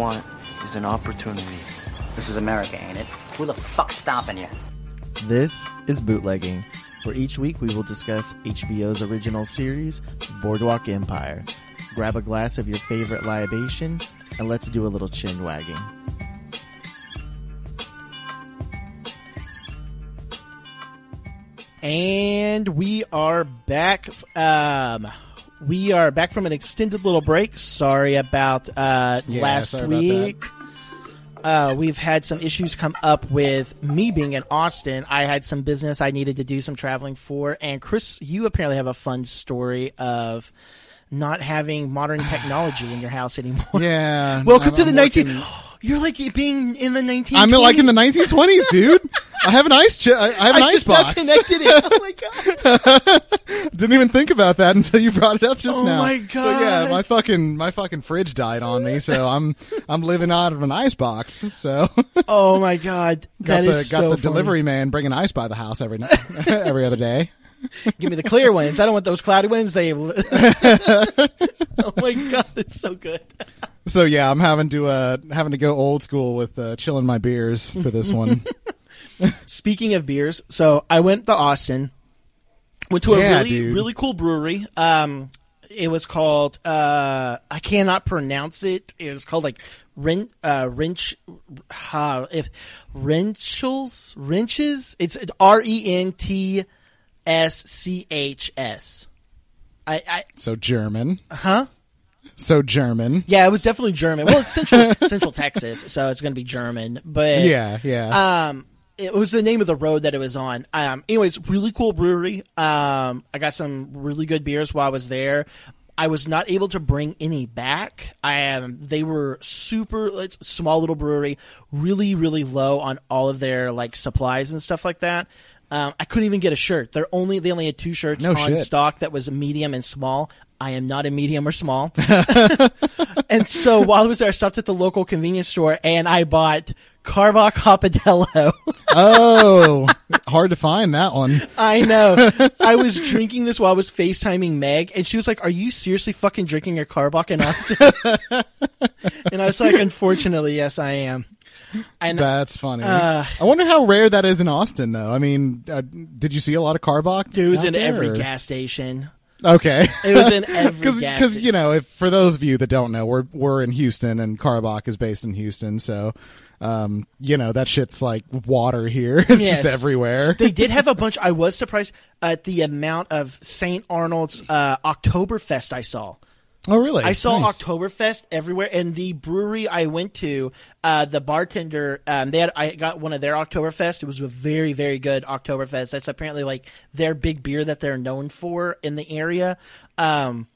want is an opportunity. This is America, ain't it? Who the fuck's stopping you? This is Bootlegging, where each week we will discuss HBO's original series, Boardwalk Empire. Grab a glass of your favorite libation, and let's do a little chin wagging. And we are back. Um, we are back from an extended little break. Sorry about uh, Yeah, last sorry about week. Uh, we've had some issues come up with me being in Austin. I had some business I needed to do some traveling for, and Chris, you apparently have a fun story of not having modern technology in your house anymore. Yeah. Welcome I'm- to the I'm 19. You're like being in the 19. I'm like in the 1920s, dude. I have an ice. Ch- I I have an I ice box. connected it. Oh my god! Didn't even think about that until you brought it up just Oh now. Oh my god! So yeah, my fucking my fucking fridge died on me, so I'm I'm living out of an ice box. So Oh my god! got the is got so the funny. delivery man bringing ice by the house every every other day. Give me the clear ones. I don't want those cloudy ones. They. oh my god! It's so good. So yeah, I'm having to uh having to go old school with uh, chilling my beers for this one. Speaking of beers, so I went to Austin, went to a Yeah, really dude. really cool brewery. Um, it was called uh, I cannot pronounce it. It was called like Ren uh, Wrench, uh, if Wrenchels Wrenches. It's R E N T S C H S. I, I so German, huh? so German. Yeah, it was definitely German. Well, it's central Central Texas, so it's going to be German. But Yeah, yeah. um, it was the name of the road that it was on. Um, anyways, really cool brewery. Um, I got some really good beers while I was there. I was not able to bring any back. I um, they were super it's small little brewery, really really low on all of their like supplies and stuff like that. Um, I couldn't even get a shirt. They're only they only had two shirts No on shit. stock that was medium and small. I am not a medium or small. and so while I was there, I stopped at the local convenience store and I bought Karbach Hopadillo. oh, hard to find that one. I know. I was drinking this while I was FaceTiming Meg, and she was like, Are you seriously fucking drinking a Karbach in Austin? and I was like, Unfortunately, yes, I am. And That's funny. Uh, I wonder how rare that is in Austin, though. I mean, uh, did you see a lot of Karbach? it was in there, every or- gas station. Okay, It was in every because gas because you know, if for those of you that don't know, we're we're in Houston and Karbach is based in Houston, so um, you know that shit's like water here. It's Yes. just everywhere. they did have a bunch. I was surprised at the amount of St. Arnold's uh, Oktoberfest I saw. Oh, really? I saw Nice. Oktoberfest everywhere, and the brewery I went to, uh, the bartender, um, they had I got one of their Oktoberfest. It was a very, very good Oktoberfest. That's apparently like their big beer that they're known for in the area. Um,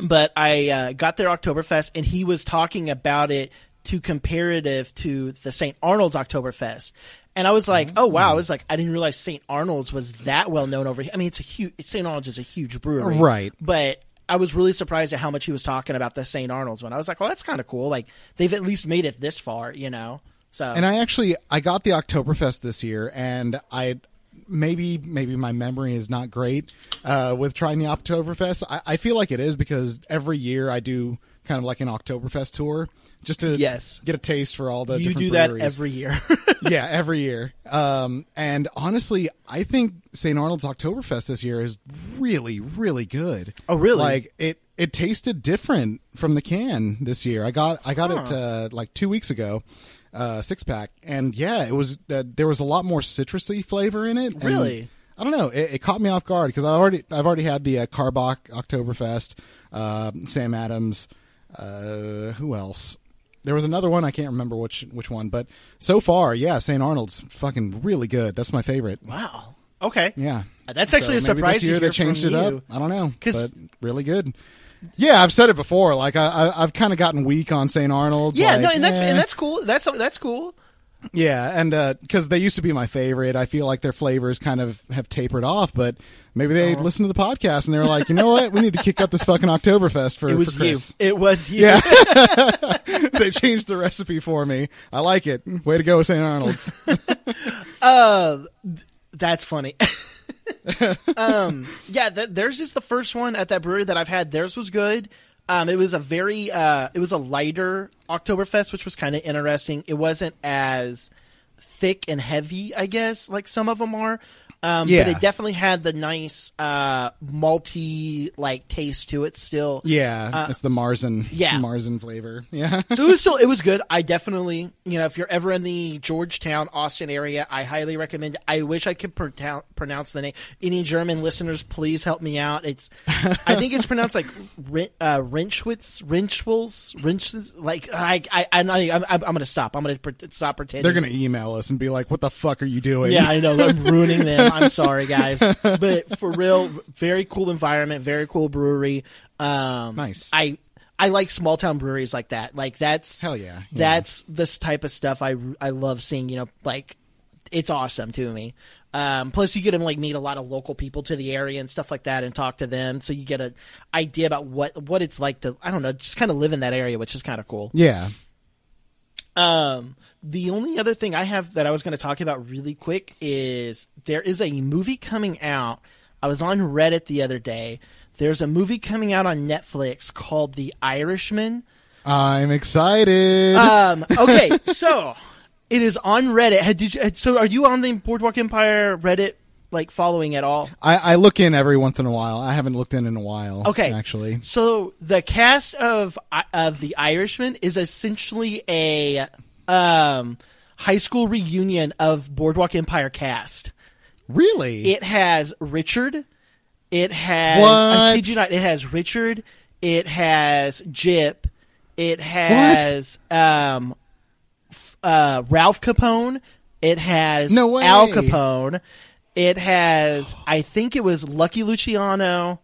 but I uh, got their Oktoberfest, and he was talking about it to comparative to the St. Arnold's Oktoberfest. And I was like, oh wow! I was like, I didn't realize St. Arnold's was that well known over here. I mean, it's a huge St. Arnold's is a huge brewery, Right. But I was really surprised at how much he was talking about the St. Arnold's one. I was like, well, that's kind of cool. Like they've at least made it this far, you know. So And I actually I got the Oktoberfest this year, and I maybe maybe my memory is not great uh, with trying the Oktoberfest. I, I feel like it is because every year I do kind of like an Oktoberfest tour just to Yes. get a taste for all the you different do that breweries. every year. yeah, every year. Um, and honestly, I think St. Arnold's Oktoberfest this year is really, really good. Oh, really? Like it, it tasted different from the can this year. I got, I got it uh, like two weeks ago, uh, six pack, and yeah, it was. Uh, there was a lot more citrusy flavor in it. and Really? I don't know. It, it caught me off guard because I already, I've already had the uh, Karbach Oktoberfest, uh, Sam Adams. Uh, who else? There was another one I can't remember which which one, but so far, yeah, St. Arnold's fucking really good. That's my favorite. wow. Okay. Yeah, That's actually So a surprise This to year hear they changed it you. up. I don't know, but really good. Yeah, I've said it before. Like I, I I've kind of gotten weak on St. Arnold's. Yeah, like, no, and that's eh. and that's cool. That's that's cool. Yeah, and because they used to be my favorite, I feel like their flavors kind of have tapered off. But maybe they Uh-huh. listened to the podcast and they were like, you know what, we need to kick up this fucking Oktoberfest for, It was for you. Chris. It was you. Yeah, they changed the recipe for me. I like it. Way to go, St. Arnold's. Uh, that's funny. um, yeah, th- theirs is the first one at that brewery that I've had. Theirs was good. Um, it was a very, uh, it was a lighter Oktoberfest, which was kind of interesting. It wasn't as thick and heavy, I guess, like some of them are. Um, Yeah. but it definitely had the nice, uh, malty, like, taste to it still. Yeah, it's the Marzen. Uh, yeah. Marzen flavor. Yeah. so it was still it was good. I definitely you know if you're ever in the Georgetown Austin area, I highly recommend. I wish I could pronoun- pronounce the name. Any German listeners, please help me out. It's I think it's pronounced like uh, Rinschwitz, Rinschwils, Rinschwitz. Like I I I'm, I'm I'm gonna stop. I'm gonna pre- stop pretending. They're gonna email us and be like, "What the fuck are you doing?" Yeah, I know. I'm ruining them. I'm sorry, guys. But for real, very cool environment, very cool brewery. Um, Nice. I I like small town breweries like that. Like that's Hell yeah. Yeah. That's this type of stuff I I love seeing. You know, like it's awesome to me. Um, plus, you get to like meet a lot of local people to the area and stuff like that, and talk to them. So you get an idea about what what it's like to I don't know, just kind of live in that area, which is kind of cool. Yeah. Um, the only other thing I have that I was going to talk about really quick is there is a movie coming out. I was on Reddit the other day. There's a movie coming out on Netflix called The Irishman. I'm excited. Um, okay, so it is on Reddit. Did you, so are you on the Boardwalk Empire Reddit like following at all? I, I look in every once in a while. I haven't looked in in a while. Okay. Actually. So the cast of of The Irishman is essentially a um, high school reunion of Boardwalk Empire cast. Really? It has Richard. It has What? I kid you not. It has Richard. It has Gyp. It has um, uh, Ralph Capone. It has No way. Al Capone. It has I think it was Lucky Luciano,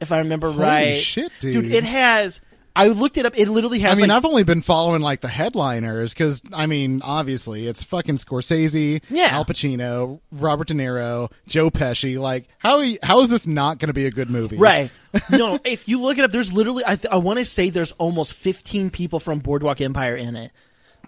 if I remember Holy right. shit, dude. It has. I looked it up. It literally has. I mean, like, I've only been following like the headliners because I mean, obviously, it's fucking Scorsese, Yeah. Al Pacino, Robert De Niro, Joe Pesci. Like, how how is this not going to be a good movie? Right. no, if you look it up, there's literally I, th- I want to say there's almost 15 people from Boardwalk Empire in it.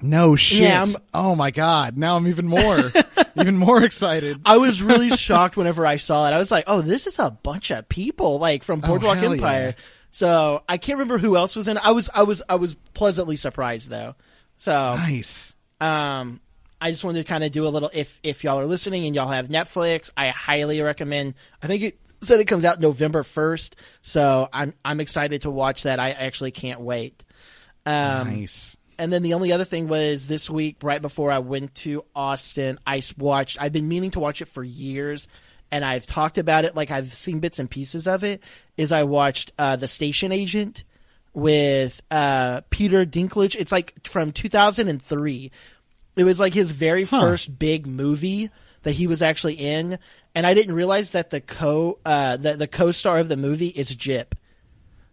No shit. Yeah, oh my god. Now I'm even more, even more excited. I was really shocked whenever I saw it. I was like, "Oh, this is a bunch of people like from Boardwalk Oh, Empire." yeah. So I can't remember who else was in. it. I was I was I was pleasantly surprised though. So Nice. um, I just wanted to kind of do a little. If if y'all are listening and y'all have Netflix, I highly recommend. I think it said it comes out November first, so I'm I'm excited to watch that. I actually can't wait. Um, nice. And then the only other thing was this week, right before I went to Austin, I watched. I've been meaning to watch it for years, and I've talked about it. Like I've seen bits and pieces of it. Is I watched uh, the Station Agent with uh, Peter Dinklage. It's like from 2003. It was like his very first big movie that he was actually in, and I didn't realize that the co uh, the the co star of the movie is Gyp.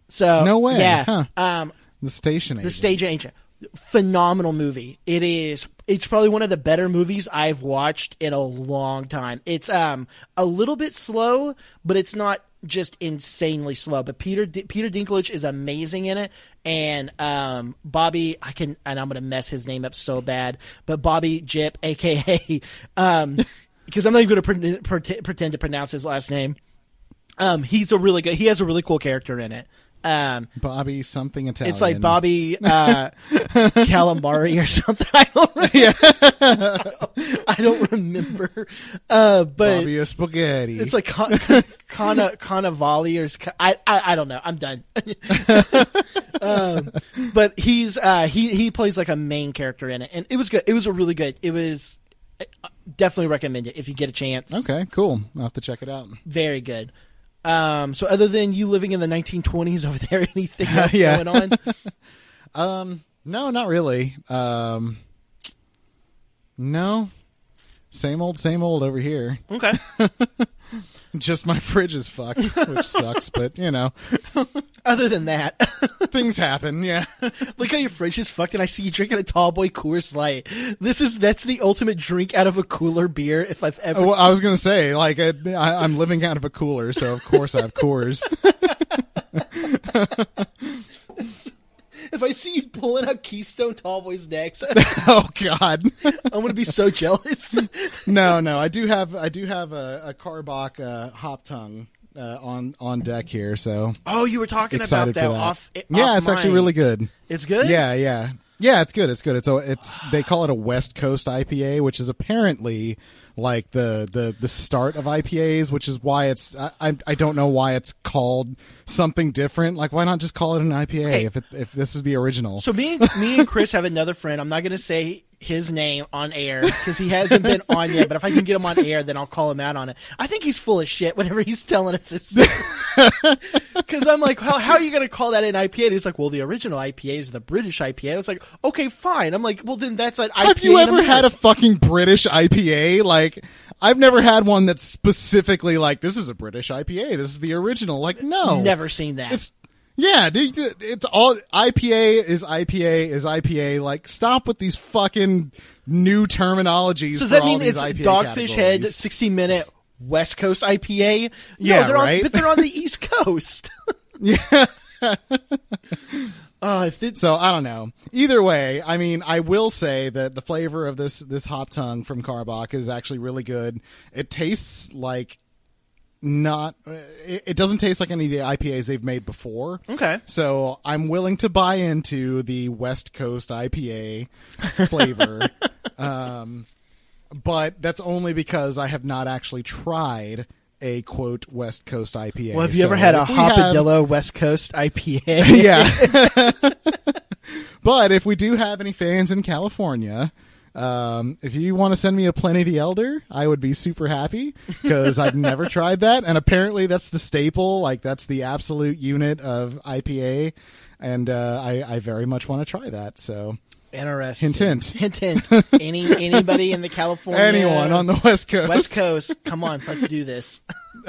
So No way, yeah. huh. Um, The station. Agent. The. Stage Agent, phenomenal movie. It is. It's probably one of the better movies I've watched in a long time. It's um a little bit slow, but it's not just insanely slow. But Peter D- Peter Dinklage is amazing in it, and um Bobby I can and I'm gonna mess his name up so bad, but Bobby Gyp, aka um because I'm not even gonna pre- pre- pretend to pronounce his last name. Um, he's a really good. He has a really cool character in it. Um, Bobby something Italian. it's like Bobby uh, Calamari or something. I don't, remember. I don't remember. Uh, but Bobby a spaghetti. it's like Con- Conna Cannavali or I. I don't know. I'm done. um, but he's uh, he he plays like a main character in it, and it was good. It was a really good. It was uh, definitely recommend it if you get a chance. okay, cool. I'll have to check it out. Very good. Um, so other than you living in the 1920s over there, anything else Yeah. going on? Um, no, not really. Um, no, same old, same old over here. Okay. Just my fridge is fucked, which sucks, but you know, Other than that, things happen. Yeah. look how your fridge is fucked, and I see you drinking a tall boy Coors Light. This is that's the ultimate drink out of a cooler beer if I've ever. Well, I was gonna say, like, I, I, I'm living out of a cooler, so of course I have Coors. if I see you pulling out Keystone Tall Boys next, oh God, I'm gonna be so jealous. no, no, I do have, I do have a, a Karbach uh, hop tongue uh, on on deck here. So Oh, you were talking excited about that, that. off. yeah, off it's actually really good. It's good. Yeah, yeah, yeah. It's good. It's good. It's a, it's they call it a West Coast IPA, which is apparently like the the the start of IPAs, which is why it's I I, don't know why it's called something different. Like, why not just call it an IPA Hey. if it, if this is the original? So me me and Chris have another friend. I'm not going to say his name on air because he hasn't been on yet. But if I can get him on air, then I'll call him out on it. I think he's full of shit whenever he's telling us this. Because I'm like, how, how are you going to call that an IPA? And he's like, well, the original IPA is the British IPA. I was like, okay, fine. I'm like, well, then that's an IPA. Have you ever had a fucking British IPA? Like, I've never had one that's specifically like this is a British IPA. This is the original. Like, no, Never seen that. It's yeah, dude. It's all IPA is IPA is IPA. Like, stop with these fucking new terminologies. so does for that all mean these it's IPA Dogfish Head, 60 minute West Coast IPA? No, Yeah, they're on- right? but they're on the East Coast. Yeah. Uh, if it, So I don't know. Either way, I mean, I will say that the flavor of this this hop tongue from Karbach is actually really good. It tastes like not. It, it doesn't taste like any of the IPAs they've made before. Okay. So I'm willing to buy into the West Coast IPA flavor. um, but that's only because I have not actually tried a quote West Coast IPA. well, have you So ever had a have- Hopadillo West Coast IPA? yeah. but if we do have any fans in California, um, if you want to send me a Pliny the Elder, I would be super happy because I've never tried that, and apparently that's the staple. Like that's the absolute unit of IPA, and uh, I, I very much want to try that. So Interesting. Hint, hint. Hint, hint. Any anybody in the California anyone on the West Coast, West Coast, come on, let's do this.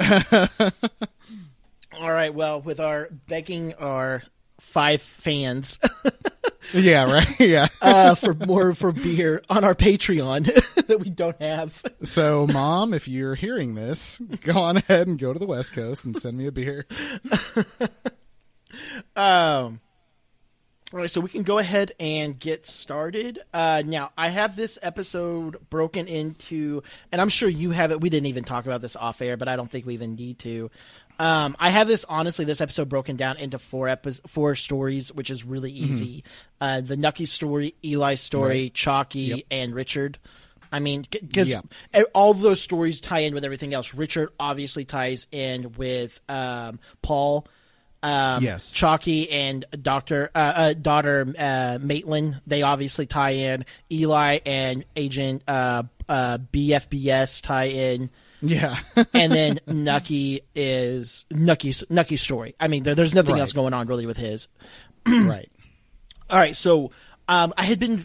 All right. Well, with our begging our five fans yeah, right, yeah. uh, for more for beer on our Patreon that we don't have. So, mom, if you're hearing this, go on ahead and go to the West Coast and send me a beer. Um. All right, so we can go ahead and get started. Uh, now, I have this episode broken into, and I'm sure you have it. We didn't even talk about this off air, but I don't think we even need to. Um, I have this honestly, this episode broken down into four epi- four stories, which is really easy. Uh, the Nucky story, Eli story, Right. Chalky, Yep. and Richard. I mean, because Yep. all those stories tie in with everything else. Richard obviously ties in with um, Paul. Um, Yes. Chalky and Doctor uh, uh, daughter uh, Maitland. They obviously tie in. Eli and Agent uh, uh, BFBS tie in. Yeah. and then Nucky is Nucky's Nucky's story. I mean, there, there's nothing Right. else going on really with his. right. All right, so um, I had been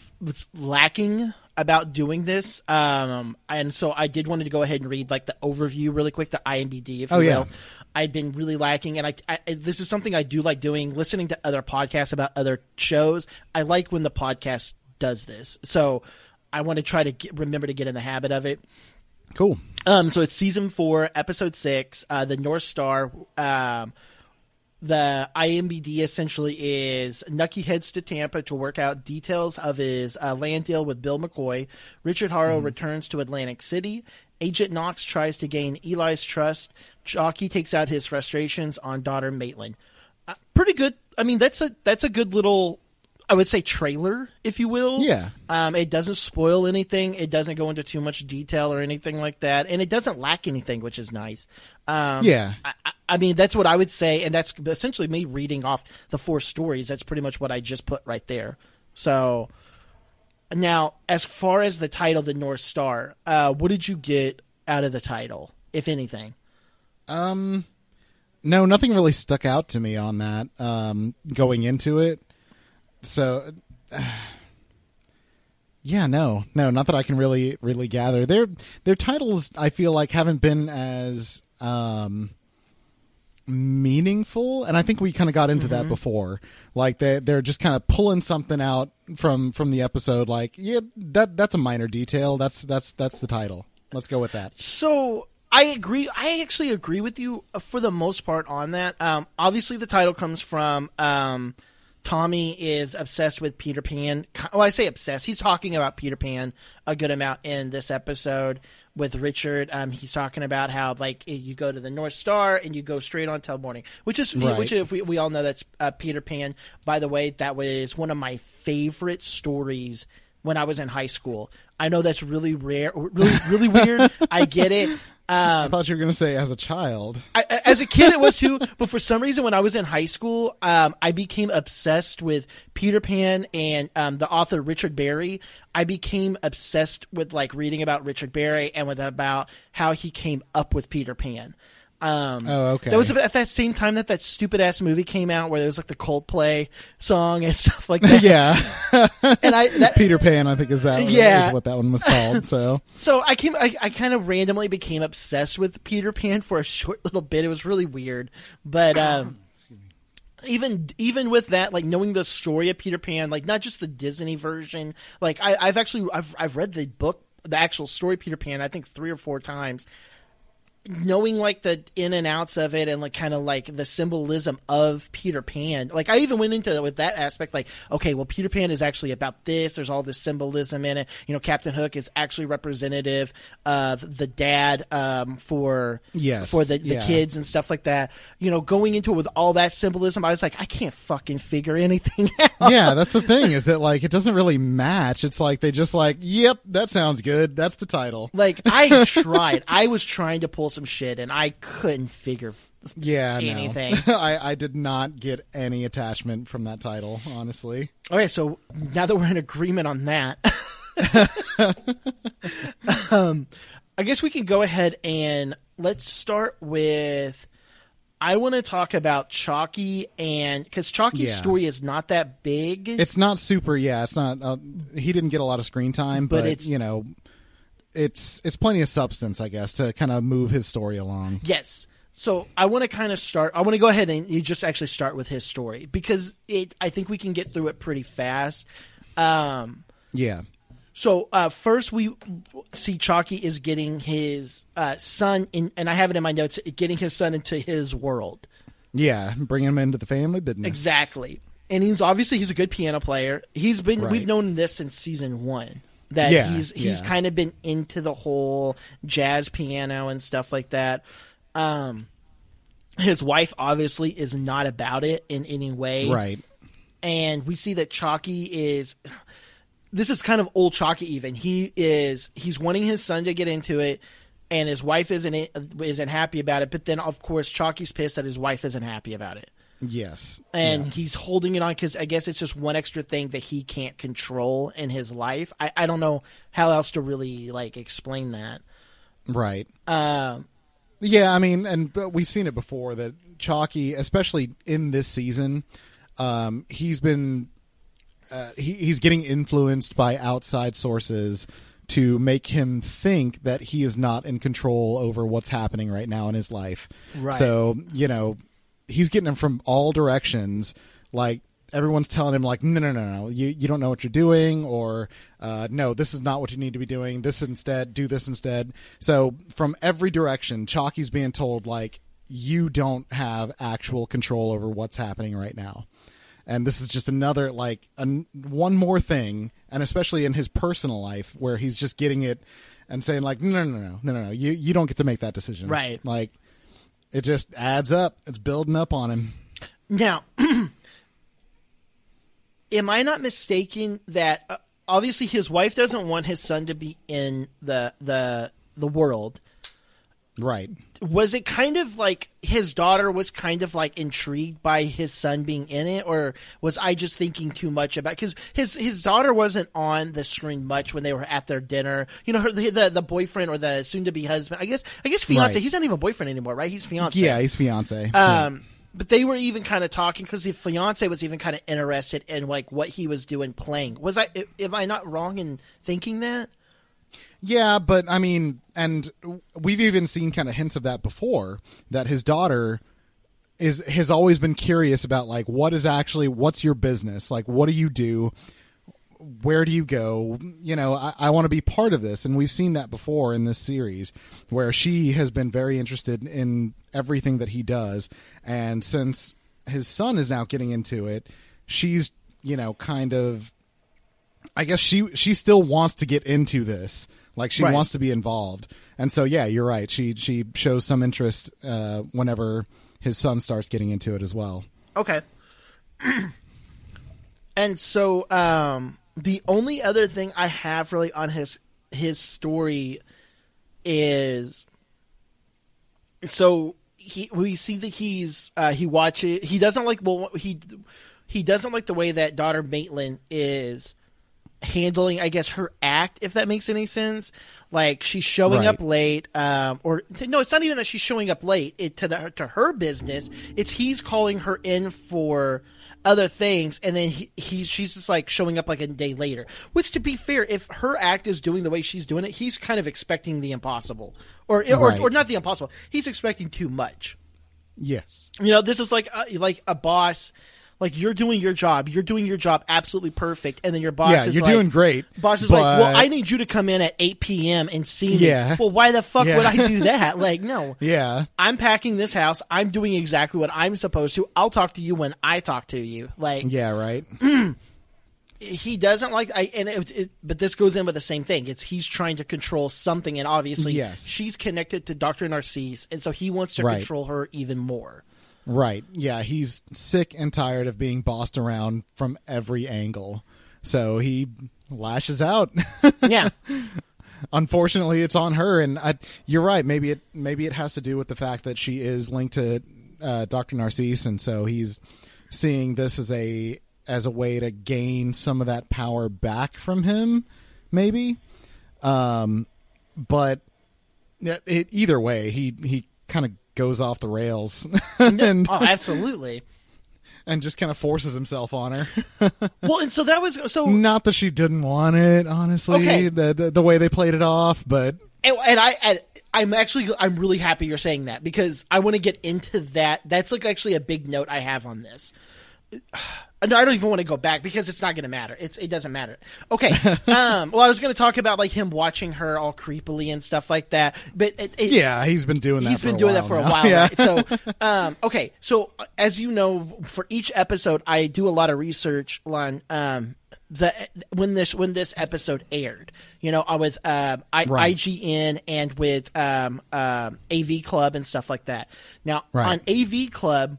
lacking about doing this, um, and so I did wanted to go ahead and read like the overview really quick, the IMBD, if you Oh, yeah. will. I'd been really lacking, and I, I this is something I do like doing, listening to other podcasts about other shows. I like when the podcast does this, so I want to try to get, remember to get in the habit of it. Cool. Um, so it's season four, episode six. Uh, the North Star. Um, the IMBD essentially is Nucky heads to Tampa to work out details of his uh, land deal with Bill McCoy. Richard Harrow returns to Atlantic City. Agent Knox tries to gain Eli's trust. Chalky takes out his frustrations on daughter Maitland. Uh, pretty good. I mean, that's a that's a good little, I would say, trailer, if you will. Yeah. Um, it doesn't spoil anything. It doesn't go into too much detail or anything like that, and it doesn't lack anything, which is nice. Um, Yeah. I, I- mean, that's what I would say, and that's essentially me reading off the four stories. That's pretty much what I just put right there. So, now as far as the title, the North Star, uh, what did you get out of the title, if anything? Um, no, nothing really stuck out to me on that. Um, going into it, so yeah, no, no, not that I can really really gather. Their their titles, I feel like, haven't been as um meaningful and i think we kind of got into that before like they they're just kind of pulling something out from from the episode like yeah that that's a minor detail that's that's that's the title let's go with that So I agree. I actually agree with you uh, for the most part on that. Um, obviously, the title comes from um, Tommy is obsessed with Peter Pan. Well, I say obsessed. He's talking about Peter Pan a good amount in this episode with Richard. Um, he's talking about how like you go to the North Star and you go straight on till morning, which is Right. which if we, we all know that's uh, Peter Pan. By the way, that was one of my favorite stories when I was in high school. I know that's really rare, really really weird. I get it. I thought you were going to say as a child. I, I- as a kid, it was too. But for some reason, when I was in high school, um, I became obsessed with Peter Pan and um, the author Richard Barrie. I became obsessed with like reading about Richard Barrie and with about how he came up with Peter Pan. Um, Oh, okay. That was at that same time that that stupid ass movie came out, where there was like the Coldplay song and stuff like that. yeah, and I that, Peter Pan, I think is that Yeah. is what that one was called. So So I came, I, I kind of randomly became obsessed with Peter Pan for a short little bit. It was really weird, but um, even even with that, like knowing the story of Peter Pan, like not just the Disney version, like I, I've actually I've I've read the book, the actual story of Peter Pan, I think three or four times. Knowing like the in and outs of it and like kind of like the symbolism of Peter Pan, like I even went into with that aspect, like okay, well Peter Pan is actually about this. There's all this symbolism in it. You know, Captain Hook is actually representative of the dad um, for Yes, for the, the yeah. kids and stuff like that. You know, going into it with all that symbolism, I was like, I can't fucking figure anything out. yeah, that's the thing is that like it doesn't really match. It's like they just like, yep, that sounds good. That's the title. Like I tried, I was trying to pull some shit, and I couldn't figure. Yeah, no. Anything. I I did not get any attachment from that title, honestly. Okay, so now that we're in agreement on that, um, I guess we can go ahead and let's start with. I want to talk about Chalky and because Chalky's Yeah. story is not that big. It's not super. Yeah, it's not. Uh, he didn't get a lot of screen time, But but, it's- you know, it's it's plenty of substance, I guess, to kind of move his story along. Yes. So I want to kind of start. I want to go ahead and you just actually start with his story because it. I think we can get through it pretty fast. Um, Yeah, so uh, first we see Chalky is getting his uh, son in, and I have it in my notes, getting his son into his world. yeah, bringing him into the family business. Exactly. And he's obviously he's a good piano player. He's been Right. we've known this since season one. That Yeah, he's he's yeah. kind of been into the whole jazz piano and stuff like that. Um his wife obviously is not about it in any way. Right. And we see that Chalky is this is kind of old Chalky even. He is he's wanting his son to get into it and his wife isn't isn't happy about it, but then of course Chalky's pissed that his wife isn't happy about it Yes. and Yeah. he's holding it on because I guess it's just one extra thing that he can't control in his life. I, I don't know how else to really like explain that. right. Um, Yeah, I mean, and but we've seen it before that Chalky, especially in this season, um, he's been uh, he, he's getting influenced by outside sources to make him think that he is not in control over what's happening right now in his life. Right. So you know, he's getting him from all directions. Like everyone's telling him, like, no, no, no, no, you you don't know what you're doing, or uh, no, this is not what you need to be doing. This instead, do this instead. So from every direction, Chalky's being told like, you don't have actual control over what's happening right now and this is just another like an, one more thing and especially in his personal life where he's just getting it and saying like no no no no no no you you don't get to make that decision Right. like it just adds up it's building up on him now, am I not mistaken that uh, obviously his wife doesn't want his son to be in the the the world? Right. Was it kind of like his daughter was kind of like intrigued by his son being in it or was i just thinking too much about because his his daughter wasn't on the screen much when they were at their dinner. You know her the the, the boyfriend or the soon-to-be husband i guess i guess fiance Right. he's not even boyfriend anymore right? He's fiance. Yeah he's fiance. Um but they were even kind of talking because the fiance was even kind of interested in like what he was doing playing. Was i am i not wrong in thinking that Yeah, but I mean, and we've even seen kind of hints of that before. That his daughter is has always been curious about like what is actually what's your business, like what do you do, where do you go? You know, I, I want to be part of this, and we've seen that before in this series, where she has been very interested in everything that he does, and since his son is now getting into it, she's you know kind of I guess she she still wants to get into this. Like she Right. wants to be involved. And so yeah, you're right. She she shows some interest uh whenever his son starts getting into it as well. Okay. and so um the only other thing I have really on his his story is so he we see that he's uh he watches he doesn't like well he he doesn't like the way that daughter Maitland is handling i guess her act if that makes any sense like she's showing Right. up late um or no it's not even that she's showing up late it, to the to her business it's he's calling her in for other things and then he, he she's just like showing up like a day later which to be fair if her act is doing the way she's doing it he's kind of expecting the impossible or or, or not the impossible he's expecting too much Yes. you know, this is like a, like a boss. Like you're doing your job, you're doing your job absolutely perfect, and then your boss is like Yeah, is you're like, doing great, Boss is like, well, I need you to come in at 8 p.m. and see me. Yeah. Well, why the fuck Yeah. would I do that? Like, no, Yeah. I'm packing this house. I'm doing exactly what I'm supposed to. I'll talk to you when I talk to you. Like, Yeah, right. he doesn't like I and it, it, but this goes in with the same thing. It's he's trying to control something, and obviously, Yes. she's connected to Doctor Narcisse, and so he wants to Right. control her even more. Right. Yeah, he's sick and tired of being bossed around from every angle. So he lashes out. Yeah. Unfortunately, it's on her and I, you're right, maybe it maybe it has to do with the fact that she is linked to uh, Dr. Narcisse and so he's seeing this as a as a way to gain some of that power back from him maybe. Um but it, either way, he he kind of goes off the rails oh, and oh, absolutely. and just kind of forces himself on her. Well, and so that was so, Not that she didn't want it, honestly, Okay. the, the the way they played it off, but and, and I, and I'm actually, I'm really happy you're saying that because I want to get into that. That's like actually a big note I have on this. And I don't even want to go back because it's not going to matter. It's it doesn't matter. Okay. um. Well, I was going to talk about like him watching her all creepily and stuff like that, but it, it, yeah, he's been doing that. he's been doing that for now. a while. yeah. Right? So, um, okay. So, uh, as you know, for each episode, I do a lot of research on um, the when this when this episode aired. You know, uh, with um, I, Right. IGN and with um, um, AV Club and stuff like that. Now, Right. on AV Club,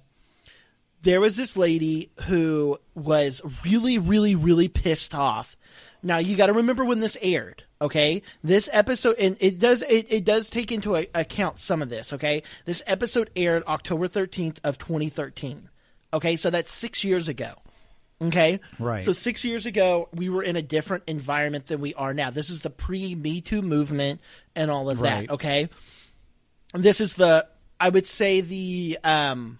there was this lady who was really, really, really pissed off. Now you got to remember when this aired, okay? This episode, and it does it, it does take into a, account some of this, okay? This episode aired October thirteenth of twenty thirteen, okay? So that's six years ago, okay? Right. So six years ago, we were in a different environment than we are now. This is the pre Me Too movement and all of Right. that, okay? This is the I would say the um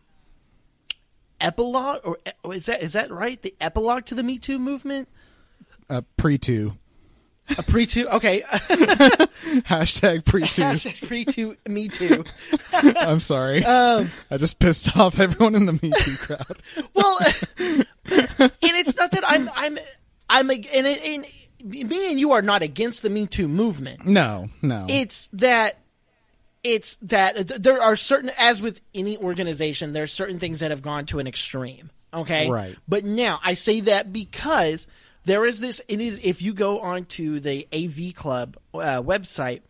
epilogue or is that is that right? The epilogue to the Me Too movement? Uh, pre two. A pre Too okay. Hashtag pre two. Hashtag pre Too Me Too. I'm sorry. Um, I just pissed off everyone in the Me Too crowd. Well, and it's not that I'm I'm I'm and, and me and you are not against the Me Too movement. No, no. It's that it's that th- there are certain as with any organization there are certain things that have gone to an extreme okay Right. but now i say that because there is this it is if you go onto the av club uh, website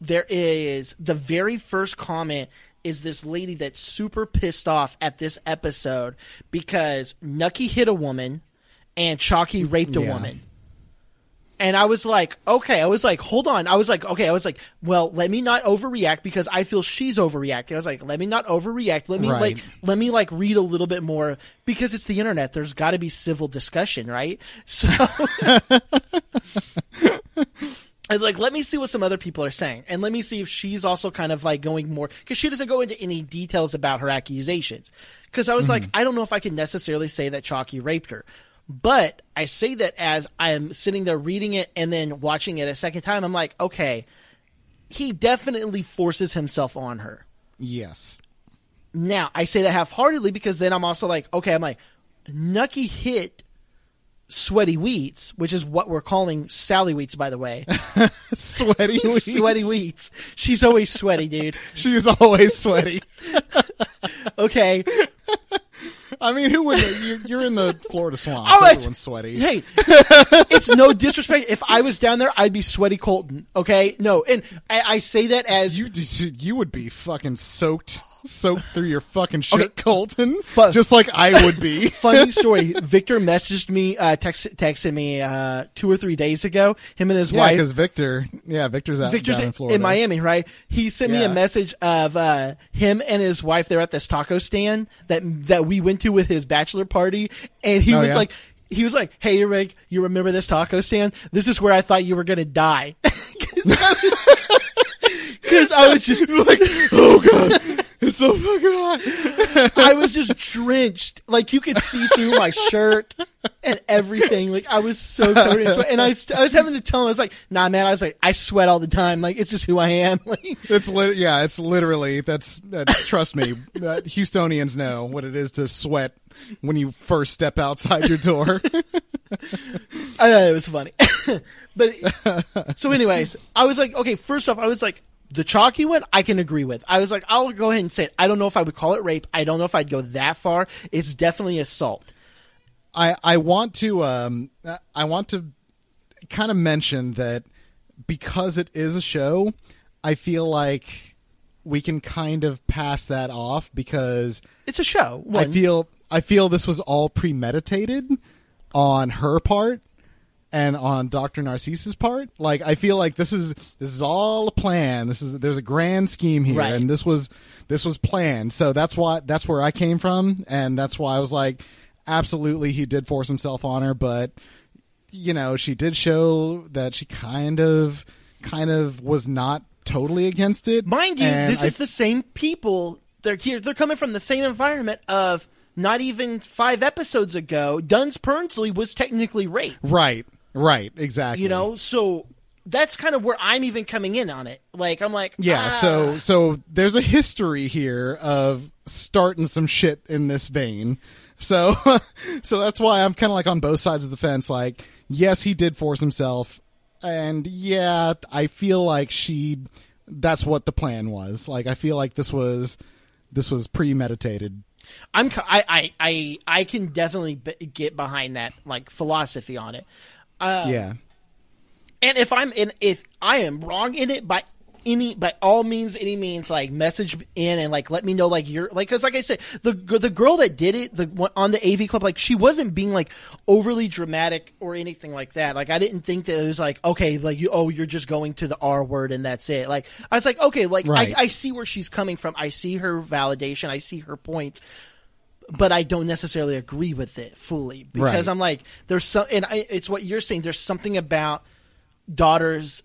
there is the very first comment is this lady that's super pissed off at this episode because nucky hit a woman and chalky raped a Yeah. woman and I was like, okay, I was like, hold on. I was like, okay, I was like, well, let me not overreact because I feel she's overreacting. I was like, let me not overreact. Let me Right. like, let me like read a little bit more because it's the internet. There's got to be civil discussion, right? So I was like, let me see what some other people are saying, and let me see if she's also kind of like going more because she doesn't go into any details about her accusations. Because I was mm-hmm. like, I don't know if I can necessarily say that Chalky raped her, but I say that as I'm sitting there reading it and then watching it a second time, I'm like, okay, he definitely forces himself on her. yes. Now I say that half-heartedly because then I'm also like, okay, I'm like, Nucky hit Sweaty Wheats, which is what we're calling Sally Wheats, by the way. Sweaty Wheats. sweaty Wheats. She's always sweaty, dude. She was always sweaty. Okay. I mean, who would? You're, you're in the Florida swamp. All right. Everyone's sweaty. Hey, it's no disrespect. If I was down there, I'd be sweaty Colton. Okay, no, and I, I say that as you you would be fucking soaked soaked through your fucking shit, Okay. Colton. Fu- just like I would be. funny story. Victor messaged me, uh, text, texted me uh, two or three days ago. Him and his yeah, wife. because Victor, yeah, Victor's out Victor's down in Florida. in, Miami, right? He sent me a message of uh, him and his wife. They're at this taco stand that that we went to with his bachelor party, and he Oh, was yeah? like. He was like, "Hey, Rick, you remember this taco stand? This is where I thought you were gonna die." Because I, was just like, Oh god, it's so fucking hot. I was just drenched. Like you could see through my shirt and everything. Like I was so covered in sweat. And I, was- I was having to tell him, I was like, nah, man, I was like, I sweat all the time. Like it's just who I am. Like, It's lit. Yeah, it's literally that's. that trust me, that Houstonians know what it is to sweat when you first step outside your door. I thought it was funny. but so anyways, I was like, okay, first off, I was like, the chalky one, I can agree with. I was like, I'll go ahead and say it. I don't know if I would call it rape. I don't know if I'd go that far. It's definitely assault. I I want to um I want to kind of mention that because it is a show, I feel like we can kind of pass that off because It's a show. I feel I feel this was all premeditated on her part and on Dr. Narcisse's part. Like I feel like this is this is all a plan. This is there's a grand scheme here Right. and this was this was planned. So that's why that's where I came from and that's why I was like absolutely he did force himself on her, but you know, she did show that she kind of kind of was not totally against it. Mind you, this I is the same people. They're here. They're coming from the same environment of not even five episodes ago. Duns Purnsley was technically raped. Right, right, exactly. You know, so that's kind of where I'm even coming in on it. Like I'm like, Yeah, ah. so so there's a history here of starting some shit in this vein. So so that's why I'm kind of like on both sides of the fence like yes, he did force himself and yeah, I feel like she that's what the plan was. Like I feel like this was this was premeditated. I'm I I I, I can definitely b- get behind that like philosophy on it. Uh, yeah. And if I'm in, if I am wrong in it by any, by all means, any means, like message in and like let me know, like you're like, cause like I said, the the girl that did it, the on the AV club, like she wasn't being like overly dramatic or anything like that. Like I didn't think that it was like okay, like you, oh, you're just going to the R word and that's it. Like I was like, okay, like Right. I, I see where she's coming from. I see her validation. I see her points but I don't necessarily agree with it fully because Right. I'm like, there's some, and I, it's what you're saying. There's something about daughters,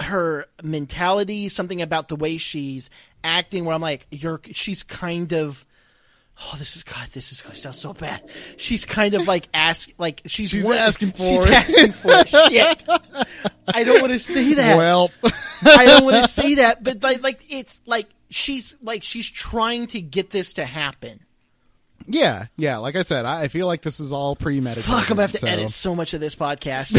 her mentality, something about the way she's acting, where I'm like, you're, she's kind of. Oh, this is God. This is going to sound so bad. She's kind of like ask, like she's She's one- asking for She's it. asking for. Shit. I don't want to say that. Well, I don't want to say that, but like, like it's like she's like she's trying to get this to happen. Yeah, yeah, like I said, I I feel like this is all premeditated. Fuck, I'm gonna have to so edit so much of this podcast.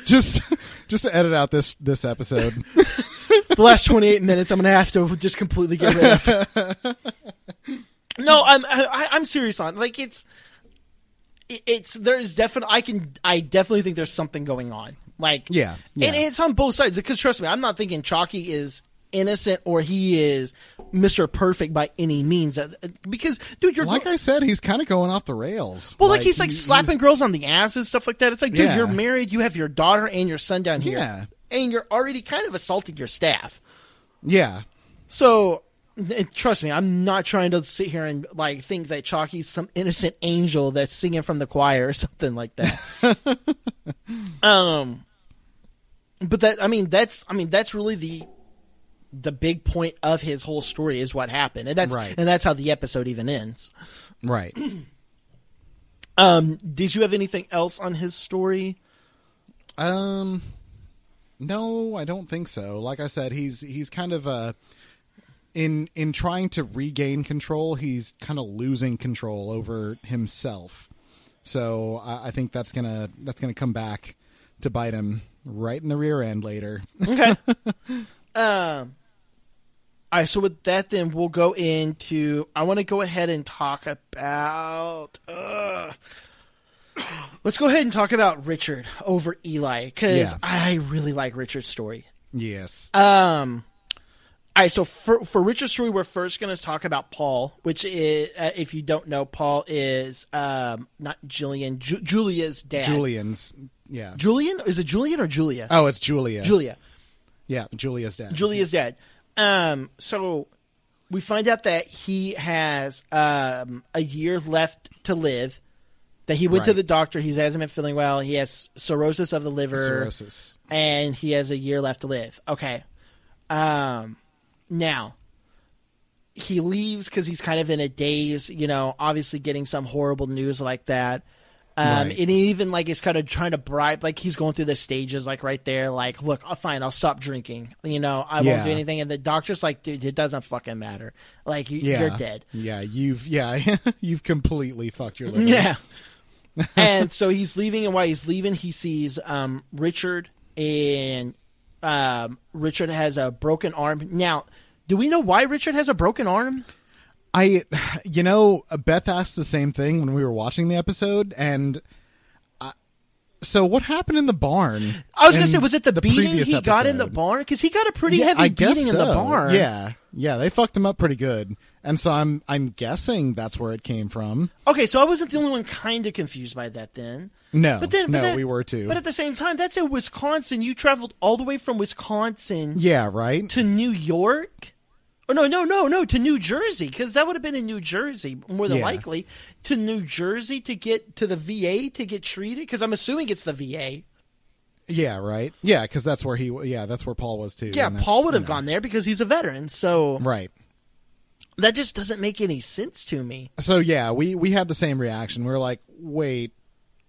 Just just to edit out this this episode. the last 28 minutes, I'm gonna have to just completely get rid of. no, I'm I, I'm serious on like it's it's there's definitely I can I definitely think there's something going on. Like Yeah, yeah. and it's on both sides because trust me, I'm not thinking Chalky is innocent or he is Mr. Perfect by any means. Uh, Because dude, you're like I said, he's kind of going off the rails. Well, like, he's like he- slapping he's- girls on the ass and stuff like that. It's like, dude, Yeah. you're married, you have your daughter and your son down here, Yeah. and you're already kind of assaulting your staff. Yeah, So, trust me, I'm not trying to sit here and like think that Chalky's some innocent angel that's singing from the choir or something like that. um, but that I mean, that's I mean, that's really the the big point of his whole story is what happened, and that's Right. and that's how the episode even ends. right. Um, did you have anything else on his story? Um, no, I don't think so. Like I said, he's he's kind of uh in in trying to regain control. He's kind of losing control over himself. So I, I think that's gonna that's gonna come back to bite him right in the rear end later. Okay. um, All right, so with that, then we'll go into. I want to go ahead and talk about. Uh, let's go ahead and talk about Richard over Eli because Yeah. I really like Richard's story. Yes. Um. All right, so for for Richard's story, we're first going to talk about Paul, which is, uh, if you don't know, Paul is um not Julian, Ju- Julia's dad. Julian's. Yeah. Julian is it Julian or Julia? Oh, it's Julia. Julia. Yeah, Julia's dad. Julia's dad. Um, so we find out that he has um, a year left to live. That he went to the doctor. He hasn't been feeling well. He has cirrhosis of the liver, Cirrhosis. and he has a year left to live. Okay. Um, now he leaves because he's kind of in a daze. You know, obviously getting some horrible news like that. Um, Right. and he even like is kind of trying to bribe, like he's going through the stages, like right there, like, look, i fine, I'll stop drinking. You know, I won't do anything. And the doctor's like, dude, it doesn't fucking matter. Like, you, Yeah. you're dead. Yeah, you've yeah, you've completely fucked your liver. Yeah. and so he's leaving, and while he's leaving, he sees um, Richard, and um, Richard has a broken arm. Now, do we know why Richard has a broken arm? I, you know, Beth asked the same thing when we were watching the episode, and I, so what happened in the barn? I was gonna say, was it the, beating he previous got in the barn? Because he got a pretty Yeah, heavy I beating in the barn. Yeah, yeah, they fucked him up pretty good, and so I'm I'm guessing that's where it came from. Okay, so I wasn't the only one kind of confused by that then. No, But then, no, but that- we were too. But at the same time, that's in Wisconsin. You traveled all the way from Wisconsin yeah, right. to New York. Or no, no, no, no, to New Jersey, because that would have been in New Jersey, more than Yeah. likely. To New Jersey to get to the VA to get treated, because I'm assuming it's the VA. Yeah, right. Yeah, because that's where he. Yeah, that's where Paul was too. Yeah, Paul would have you know, gone there because he's a veteran. So Right. that just doesn't make any sense to me. So yeah, we we had the same reaction. We were like, wait.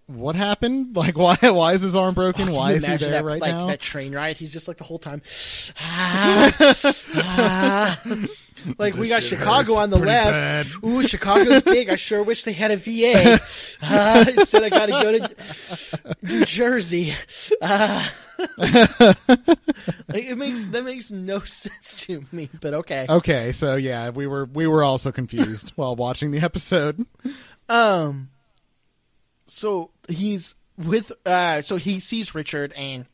What happened? Like, why? Why is his arm broken? Can why is he there that, right like, now? That train ride, he's just like the whole time. Ah, ah. like we got Chicago on the left. bad. Ooh, Chicago's big. I sure wish they had a VA. Ah, instead, I got to go to New Jersey. Ah. like, it makes that makes no sense to me. But okay. Okay, so yeah, we were we were also confused while watching the episode. Um. So he's with. Uh. So he sees Richard, and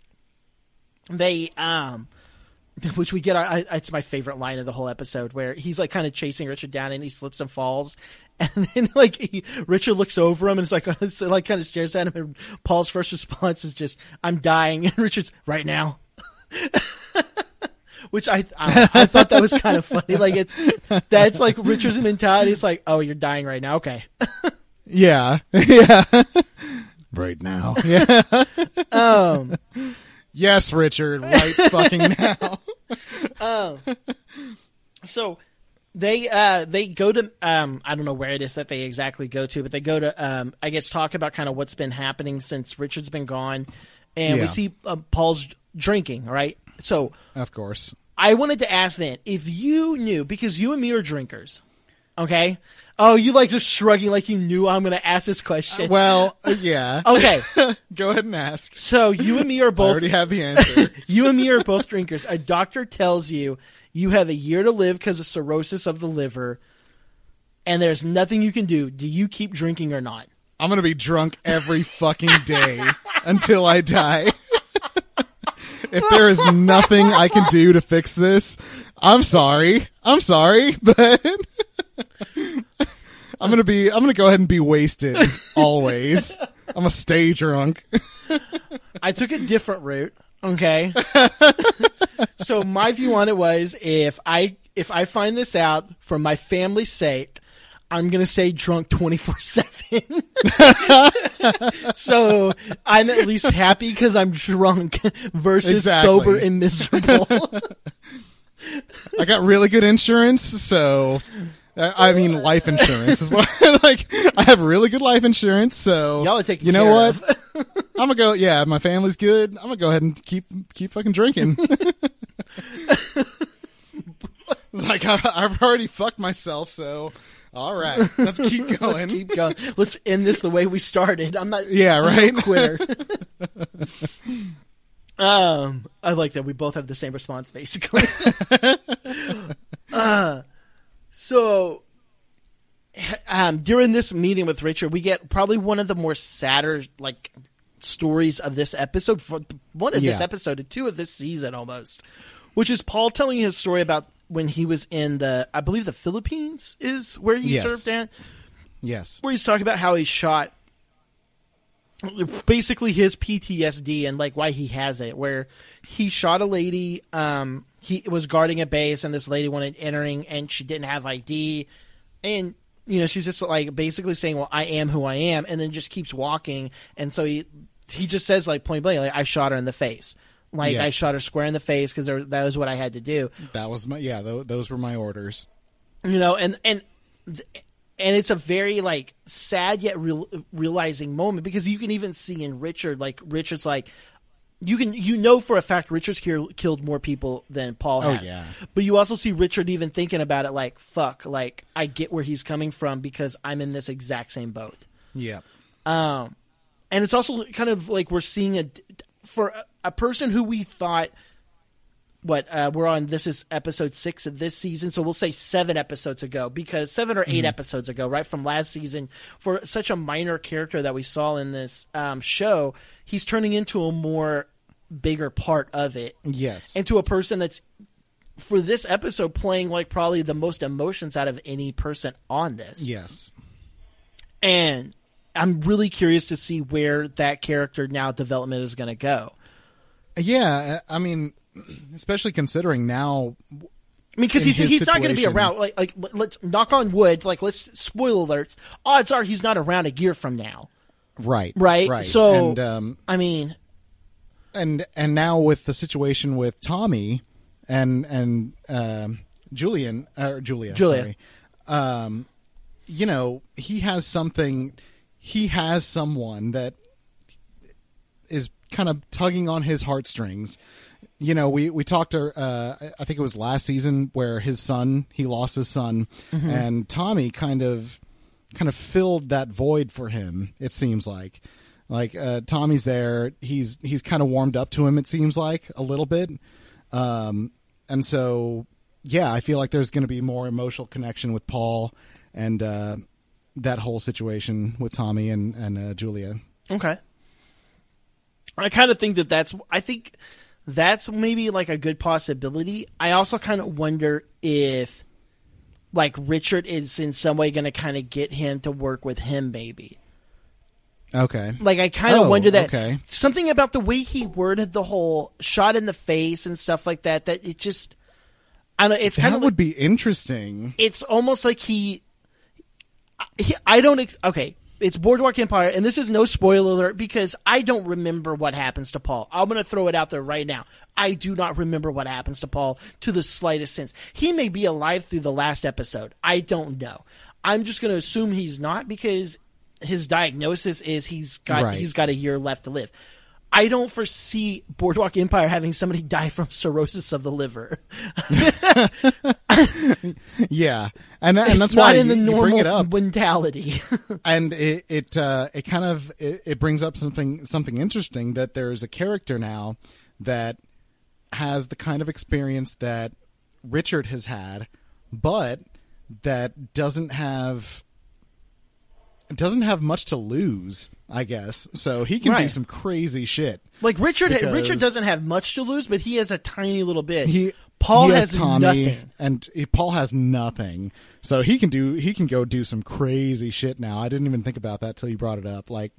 they um. Which we get. I, it's my favorite line of the whole episode, where he's like kind of chasing Richard down, and he slips and falls, and then like he, Richard looks over him and it's like it's like kind of stares at him, and Paul's first response is just, "I'm dying," and Richard's right now. Which I, I I thought that was kind of funny. Like it's that's like Richard's mentality. It's like, oh, you're dying right now. Okay. Yeah, yeah. right now. Yeah. Um. Yes, Richard. Right fucking now. Um So they uh they go to um I don't know where it is that they exactly go to, but they go to um I guess talk about kind of what's been happening since Richard's been gone, and we see uh, Paul's drinking. Right, so Of course. I wanted to ask then if you knew because you and me are drinkers, okay? Oh, you like just shrugging like you knew I'm going to ask this question. Well, yeah. okay, Go ahead and ask. so you and me are both. I already have the answer. you and me are both drinkers. A doctor tells you you have a year to live because of cirrhosis of the liver, and there's nothing you can do. Do you keep drinking or not? I'm gonna be drunk every fucking day until I die. if there is nothing I can do to fix this, I'm sorry. I'm sorry, but I'm gonna be. I'm gonna go ahead and be wasted always. I'm gonna stay drunk. I took a different route. Okay. so my view on it was if I if I find this out for my family's sake, I'm gonna stay drunk twenty four seven. So I'm at least happy because I'm drunk versus Exactly. sober and miserable. I got really good insurance, so I mean life insurance is what I like. I have really good life insurance, so Y'all are taking. You know care what? I'm gonna go. Yeah, my family's good. I'm gonna go ahead and keep keep fucking drinking. Like I, I've already fucked myself, so all right, let's keep going. Let's keep going. Let's end this the way we started. I'm not. Yeah, right? no quitter. um, I like that we both have the same response, basically. During this meeting with Richard, we get probably one of the more sadder like stories of this episode, for one of this episode, and two of this season almost, which is Paul telling his story about when he was in the, I believe the Philippines is where he Yes. served at, Yes. where he's talking about how he shot basically his PTSD and like why he has it where he shot a lady um he was guarding a base and this lady wanted entering and she didn't have ID and you know she's just like basically saying well I am who I am and then just keeps walking and so he he just says like point blank like I shot her in the face like Yeah. I shot her square in the face because that was what I had to do That was my yeah. Th- those were my orders. you know and and th- and it's a very like sad yet real, realizing moment because you can even see in richard like richard's like you can you know for a fact richard's kill, killed more people than paul Oh, has yeah. but you also see richard even thinking about it like fuck like i get where he's coming from because i'm in this exact same boat Yeah. um, and it's also kind of like we're seeing a for a, a person who we thought what uh, we're on this is episode six of this season so we'll say seven episodes ago because seven or 8 episodes ago right from last season for such a minor character that we saw in this um, show he's turning into a more bigger part of it Yes. and to a person that's for this episode playing like probably the most emotions out of any person on this yes. and I'm really curious to see where that character now development is going to go. Yeah. I mean, especially considering now. I mean, because he's he's not going to be around. Like like let- let's knock on wood. Like let's spoil alerts. Odds are he's not around a year from now. Right. Right. Right. So and um, I mean, and and now with the situation with Tommy and and um, Julian or Julia, Julia. sorry, um, you know he has something. He has someone that is kind of tugging on his heartstrings. You know, we we talked. Uh, I think it was last season where his son he lost his son, and Tommy kind of kind of filled that void for him. It seems like, like uh, Tommy's there. He's he's kind of warmed up to him. It seems like a little bit, um, and so yeah, I feel like there's going to be more emotional connection with Paul and uh, that whole situation with Tommy and and uh, Julia. okay. I kind of think that that's. I think that's maybe like a good possibility. I also kind of wonder if, like, Richard is in some way going to kind of get him to work with him, maybe. Okay. Like I kind of Oh, wonder that okay. something about the way he worded the whole shot in the face and stuff like that. That it just, I don't know. It's kind That of would like, be interesting. it's almost like he, he. I don't. Okay, it's Boardwalk Empire, and this is no spoiler alert because I don't remember what happens to Paul. I'm going to throw it out there right now. I do not remember what happens to Paul to the slightest sense. He may be alive through the last episode. I don't know. I'm just going to assume he's not because his diagnosis is he's got Right. he's got a year left to live. I don't foresee Boardwalk Empire having somebody die from cirrhosis of the liver. Yeah, and and it's that's why in the you normal bring it up. mentality. and it it uh, it kind of it, it brings up something something interesting that there's a character now that has the kind of experience that Richard has had, but that doesn't have doesn't have much to lose, I guess. So he can do some crazy shit. like Richard, Richard doesn't have much to lose, but he has a tiny little bit. He Paul he has, has, Tommy, nothing. and he, Paul has nothing. So he can do he can go do some crazy shit now. I didn't even think about that till you brought it up. Like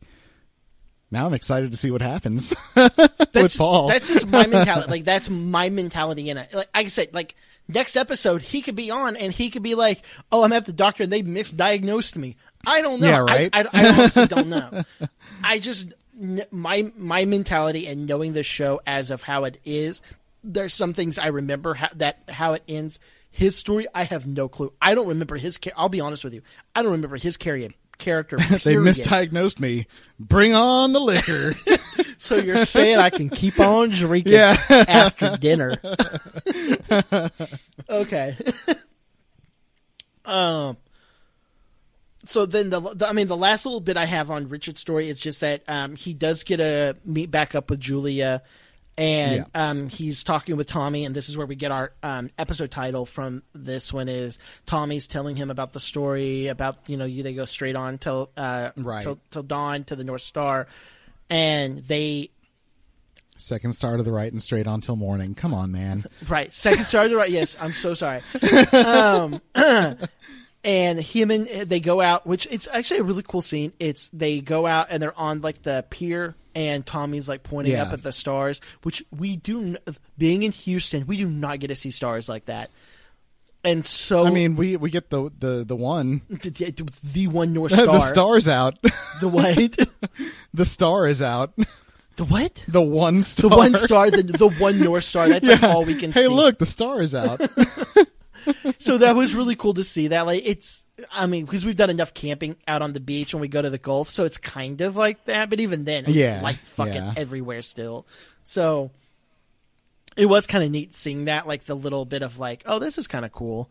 now I'm excited to see what happens That's, with Paul. That's just my mentality. Like that's my mentality in it. Like I said, like next episode he could be on and he could be like, "Oh, I'm at the doctor and they misdiagnosed me." I don't know. Yeah, right? I, I, I honestly don't know. I just my my mentality and knowing the show as of how it is. There's some things I remember how, that how it ends. His story, I have no clue. I don't remember his. I'll be honest with you. I don't remember his carry- character. they misdiagnosed me. Bring on the liquor. So you're saying I can keep on drinking Yeah. after dinner? okay. um. So then the, the I mean the last little bit I have on Richard's story is just that um he does get a meet back up with Julia. And Yeah. um, he's talking with Tommy, and this is where we get our um, episode title from. This one is Tommy's telling him about the story about you know you they go straight on till uh, Right. till, till dawn to the North Star, and they Second star to the right and straight on till morning. Come on, man. Right, second star to the right. Yes, I'm so sorry. Um, and him and eh, they go out, which it's actually a really cool scene. It's they go out and they're on like the pier, and Tommy's like pointing Yeah. up at the stars, which we do. Being in Houston, we do not get to see stars like that. And so, I mean, we we get the the the one. the, the one North Star, the star's out. the what, the star is out. the what, The one star. the one star, the, the one North Star. That's like all we can hey, see. Hey, look, the star is out. So that was really cool to see that like it's i mean because we've done enough camping out on the beach when we go to the gulf so it's kind of like that but even then it's Yeah, like fucking yeah. everywhere still. So it was kind of neat seeing that like the little bit of like oh this is kind of cool.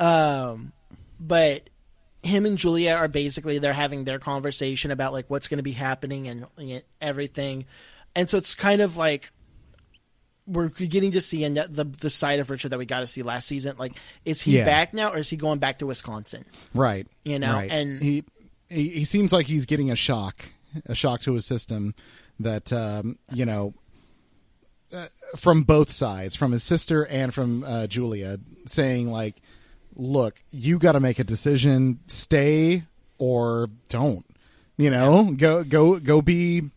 Um but him and Julia are basically they're having their conversation about like what's going to be happening and, and everything, and so it's kind of like we're getting to see a, the the side of Richard that we got to see last season. Like, is he Yeah. back now, or is he going back to Wisconsin? right. You know, right. and- he, he he seems like he's getting a shock, a shock to his system that um, you know uh, from both sides, from his sister and from uh, Julia, saying like, "Look, you got to make a decision: stay or don't." You know, go go go be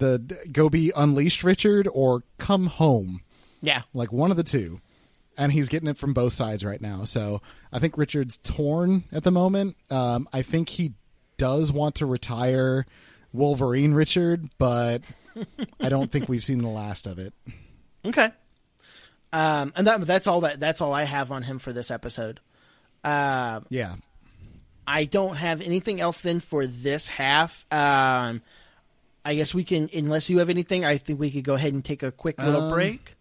the go be unleashed, Richard, or come home. Yeah, like one of the two and he's getting it from both sides right now so i think richard's torn at the moment um, i think he does want to retire wolverine richard but i don't think we've seen the last of it okay. Um, and that that's all that that's all I have on him for this episode. Uh, yeah I don't have anything else then for this half. Um, I guess we can, unless you have anything, I think we could go ahead and take a quick little Um, break.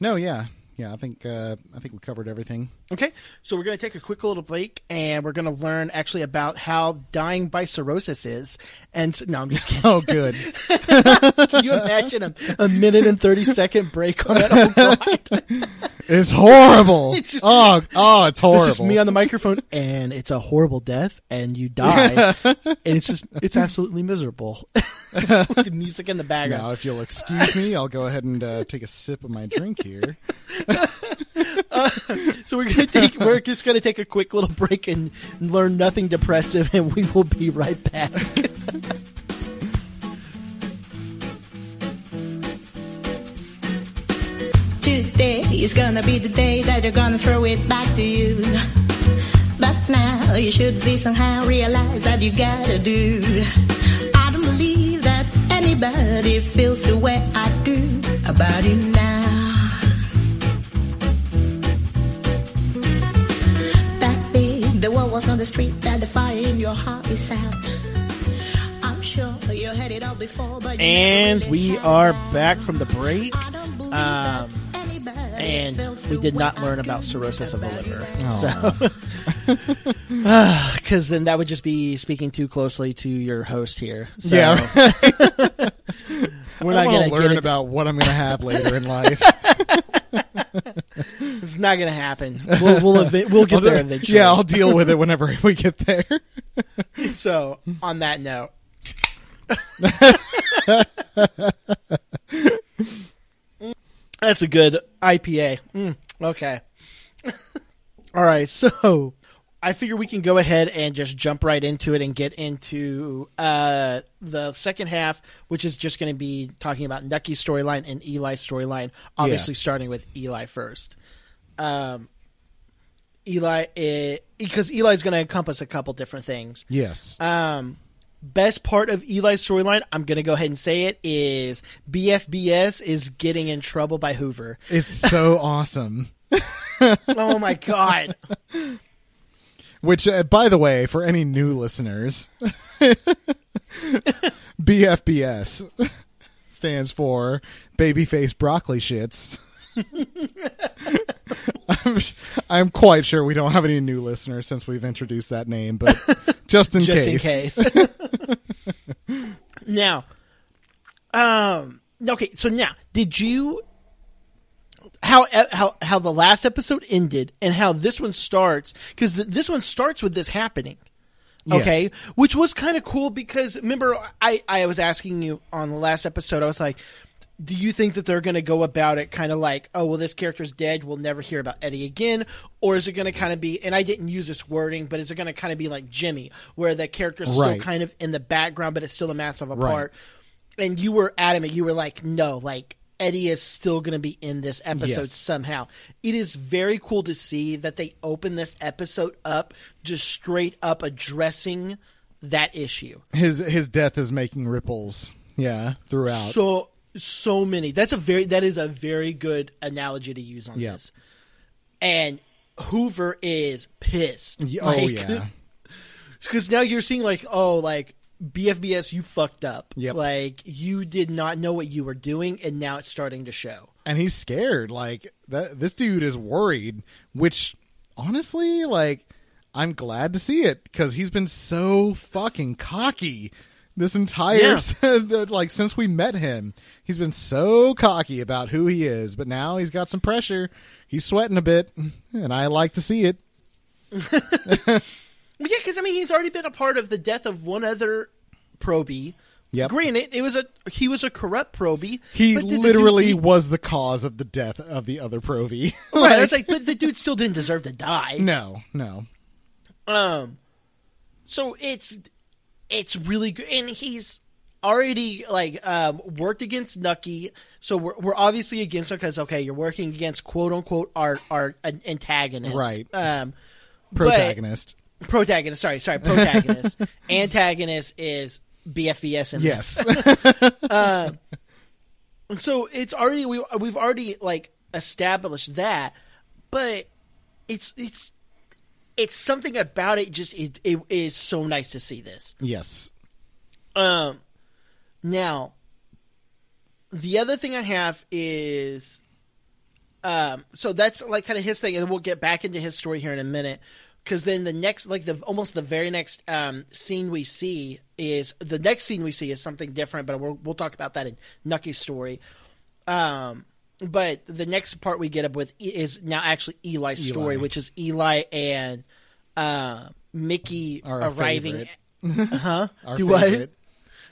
no yeah yeah i think uh, i think we covered everything Okay, so we're going to take a quick little break, and we're going to learn actually about how dying by cirrhosis is. And no, I'm just kidding. oh good Can you imagine a, a minute and thirty second break on that? Oh it's horrible It's just- oh oh it's horrible it's just me on the microphone, and it's a horrible death, and you die, and it's just it's absolutely miserable. With the music in the background. now if you'll excuse me i'll go ahead and uh, take a sip of my drink here So we're gonna take we're just gonna take a quick little break and learn nothing depressive, and we will be right back. Today is gonna be the day that you're gonna throw it back to you. But now you should be somehow realize that you gotta do. Anybody feels the way I do about you now. That big, the war was on the street, that the fire in your heart is out. I'm sure you had it all before, but you And never really we had are that. back from the break. I don't believe Um, anybody and we did not learn about cirrhosis of the liver. now. So, because then that would just be speaking too closely to your host here. So, Yeah. we're I not going to learn about what I'm going to have later in life. it's not going to happen. We'll we'll, ev- we'll get there eventually. yeah i'll deal with it whenever we get there So, on that note. That's a good IPA. Mm, okay. All right. So, I figure we can go ahead and just jump right into it and get into uh, the second half, which is just going to be talking about Nucky's storyline and Eli's storyline. Obviously, starting with Eli first. Um, Eli, eh, because Eli's going to encompass a couple different things. yes Um, best part of Eli's storyline, I'm gonna go ahead and say it, is BFBS is getting in trouble by Hoover. It's so awesome. Oh my god! Which, uh, by the way, for any new listeners, BFBS stands for Babyface Broccoli Shits. I'm, I'm quite sure we don't have any new listeners since we've introduced that name, but just in Just case. in case. now, um, Okay, so now did you how eh, how how the last episode ended and how this one starts because this one starts with this happening. Okay, Yes. which was kind of cool because remember I I was asking you on the last episode I was like do you think that they're going to go about it kind of like oh well this character's dead we'll never hear about Eddie again or is it going to kind of be and I didn't use this wording but is it going to kind of be like Jimmy where the character's still kind of in the background but it's still a massive Right. apart and you were adamant you were like no like eddie is still going to be in this episode Yes. somehow it is very cool to see that they open this episode up just straight up addressing that issue His his death is making ripples. Yeah, throughout. so so many that's a very that is a very good analogy to use on Yeah. this and hoover is pissed oh Like, yeah. because now you're seeing like oh like bfbs you fucked up Yep. like you did not know what you were doing and now it's starting to show and he's scared. Like that, this dude is worried. Which, honestly, like, I'm glad to see it because he's been so fucking cocky this entire like since we met him. He's been so cocky about who he is, but now he's got some pressure. He's sweating a bit, and I like to see it. Well, yeah, because I mean, he's already been a part of the death of one other probie. Yeah, Granted, it was a he was a corrupt probie. He the dude- literally he- was the cause of the death of the other probie. right. I was like, but the dude still didn't deserve to die. no, no. Um, so it's it's really good, and he's already like um worked against Nucky. So we're we're obviously against him because okay, you're working against quote unquote our our an- antagonist, Right. Um, Protagonist. Protagonist. Sorry, sorry, protagonist. antagonist is BFBS in this. yes. so it's already we we've already like established that, but it's it's it's something about it. Just it, it is so nice to see this. yes. Um, now the other thing I have is, um, so that's like kind of his thing, and we'll get back into his story here in a minute. Because then the next, like the almost the very next um, scene we see is the next scene we see is something different, but we'll, we'll talk about that in Nucky's story. Um, but the next part we get up with is now actually Eli's story, which is Eli and uh, Mickey Our arriving. favorite. Huh? Our Do what?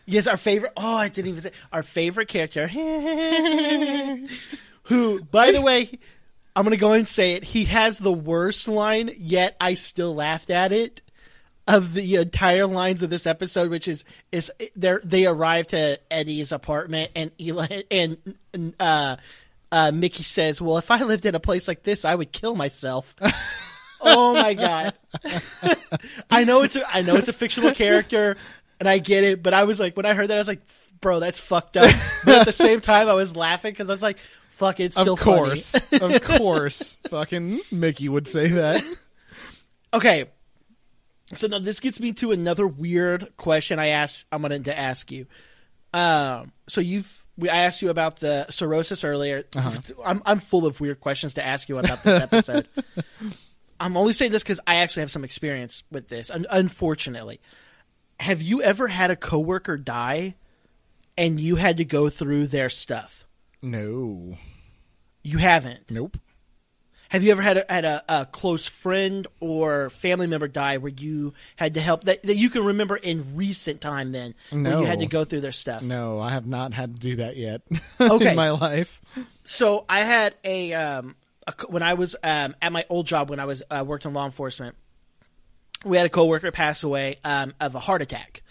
Yes, our favorite. Oh, I didn't even say our favorite character. Who, by the way, I'm gonna go and say it. He has the worst line, yet I still laughed at it. Of the entire lines of this episode, which is is they they arrive to Eddie's apartment and Eli and uh, uh, Mickey says, "Well, if I lived in a place like this, I would kill myself." oh my god! I know it's a I know it's a fictional character, and I get it. But I was like, when I heard that, I was like, bro, that's fucked up. But at the same time, I was laughing because I was like, fuck, it's still Of course. of course. Fucking Mickey would say that. Okay, so now this gets me to another weird question. I asked, I'm going to ask you. Um, so you've we I asked you about the cirrhosis earlier. I'm I'm full of weird questions to ask you about this episode. I'm only saying this because I actually have some experience with this. Unfortunately, have you ever had a coworker die, and you had to go through their stuff? No. You haven't. Nope. Have you ever had a, had a, a close friend or family member die where you had to help that, that you can remember in recent time? Then where No. you had to go through their stuff. No, I have not had to do that yet Okay. in my life. So I had a, um, a when I was um, at my old job when I was uh, worked in law enforcement. We had a coworker pass away um, of a heart attack.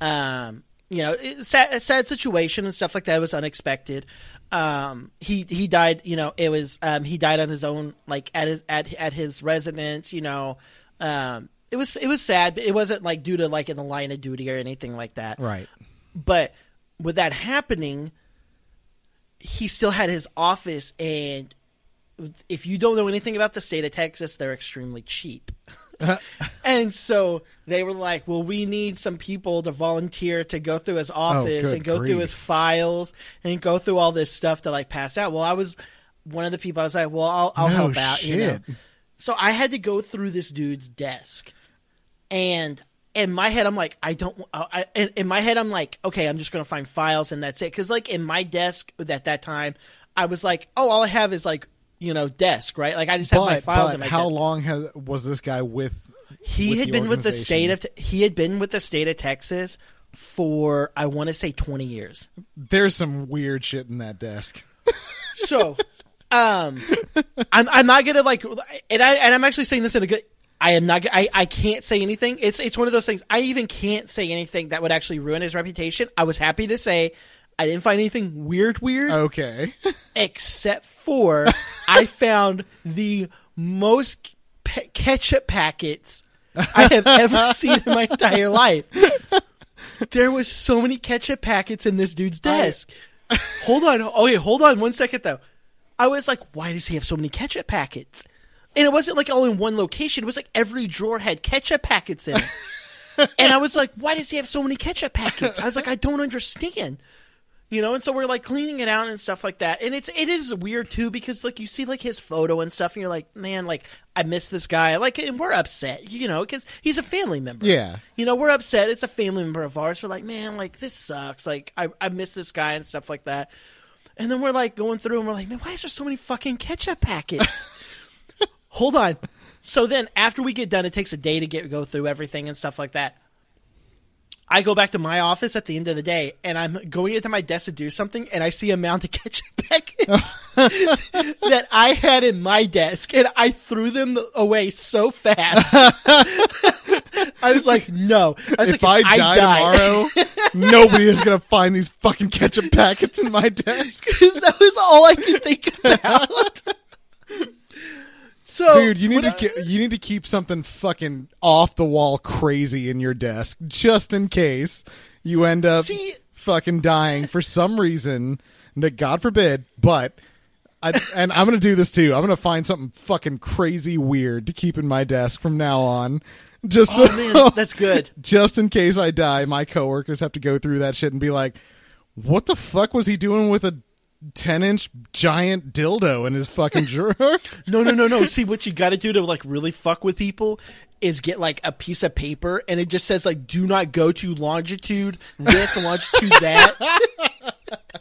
Um, you know, it, sad, a sad situation and stuff like that. It was unexpected. Um, he he died. You know, it was um, he died on his own, like at his at at his residence. You know, um, it was it was sad, but it wasn't like due to like in the line of duty or anything like that. Right. But with that happening, he still had his office, and if you don't know anything about the state of Texas, they're extremely cheap. and so they were like, "Well, we need some people to volunteer to go through his oh, office good and go through his files and go through all this stuff to like pass out." Well, I was one of the people. I was like, "Well, I'll, I'll No help out." You know? So I had to go through this dude's desk, and in my head, I'm like, I don't. I, in, in my head, I'm like, okay, I'm just gonna find files and that's it. Because like in my desk at that time, I was like, oh, all I have is like you know desk, right? Like I just have my files but in my how desk. long has, was this guy with? He with had the been with the state of he had been with the state of Texas for I want to say 20 years. There's some weird shit in that desk. So, um, I'm I'm not gonna like, and I and I'm actually saying this in a good. I am not. I, I can't say anything. It's it's one of those things. I even can't say anything that would actually ruin his reputation. I was happy to say I didn't find anything weird, weird, Okay. except for I found the most pe- ketchup packets I have ever seen in my entire life. There was so many ketchup packets in this dude's desk. hold on. Oh, wait, hold on one second though. I was like, why does he have so many ketchup packets? And it wasn't like all in one location. It was like every drawer had ketchup packets in it. and I was like, why does he have so many ketchup packets? I was like, I don't understand. You know, and so we're like cleaning it out and stuff like that. And it's it is weird too because like you see like his photo and stuff and you're like, man, like I miss this guy. Like and we're upset, you know, cuz he's a family member. Yeah. You know, we're upset. It's a family member of ours. We're like, man, like this sucks. Like I I miss this guy and stuff like that. And then we're like going through and we're like, man, why is there so many fucking ketchup packets? Hold on. So then after we get done, it takes a day to get go through everything and stuff like that. I go back to my office at the end of the day and I'm going into my desk to do something and I see a mound of ketchup packets that I had in my desk and I threw them away so fast. I was like, no. I was if like, I die, tomorrow, nobody is gonna find these fucking ketchup packets in my desk. that was all I could think about. So, Dude, you need to ke- you need to keep something fucking off the wall crazy in your desk just in case you end up See- fucking dying for some reason. God forbid, but I, and I'm gonna do this too. I'm gonna find something fucking crazy weird to keep in my desk from now on. Just so, Oh man, that's good. just in case I die, my coworkers have to go through that shit and be like, "What the fuck was he doing with a 10 inch giant dildo in his fucking drawer?" No, no, no, no. See, what you got to do to like really fuck with people is get like a piece of paper and it just says like, "Do not go to longitude this, longitude that."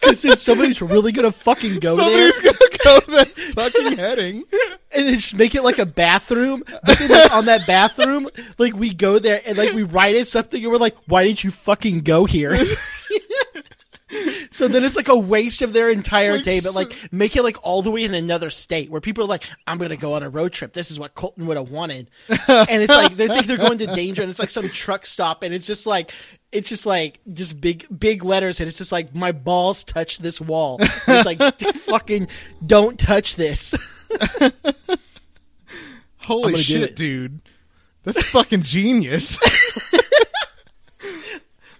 Because somebody's really gonna fucking go Somebody's there gonna go that fucking heading. and then just make it like a bathroom. But then like, on that bathroom, like we go there and like we write it something and we're like, "Why didn't you fucking go here?" So then it's like a waste of their entire like day, but like make it like all the way in another state where people are like, I'm gonna go on a road trip. This is what Colton would have wanted. and it's like they think they're going to danger and it's like some truck stop and it's just like it's just like just big big letters and it's just like my balls touch this wall. And it's like fucking don't touch this. Holy shit, dude. That's fucking genius.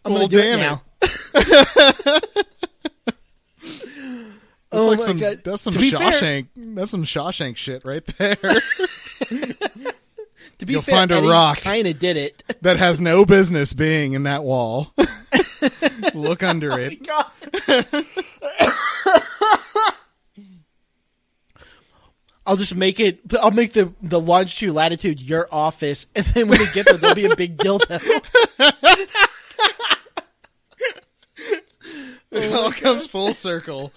I'm Well, gonna do damn it it. That's Oh like some God. that's some be fair- Shawshank that's some Shawshank shit right there. To be You'll fair, find a Eddie rock. Kinda did it. that has no business being in that wall. Look under oh it. God. I'll just make it. I'll make the the longitude latitude your office, and then when they get there, there'll be a big dildo. It all comes full circle.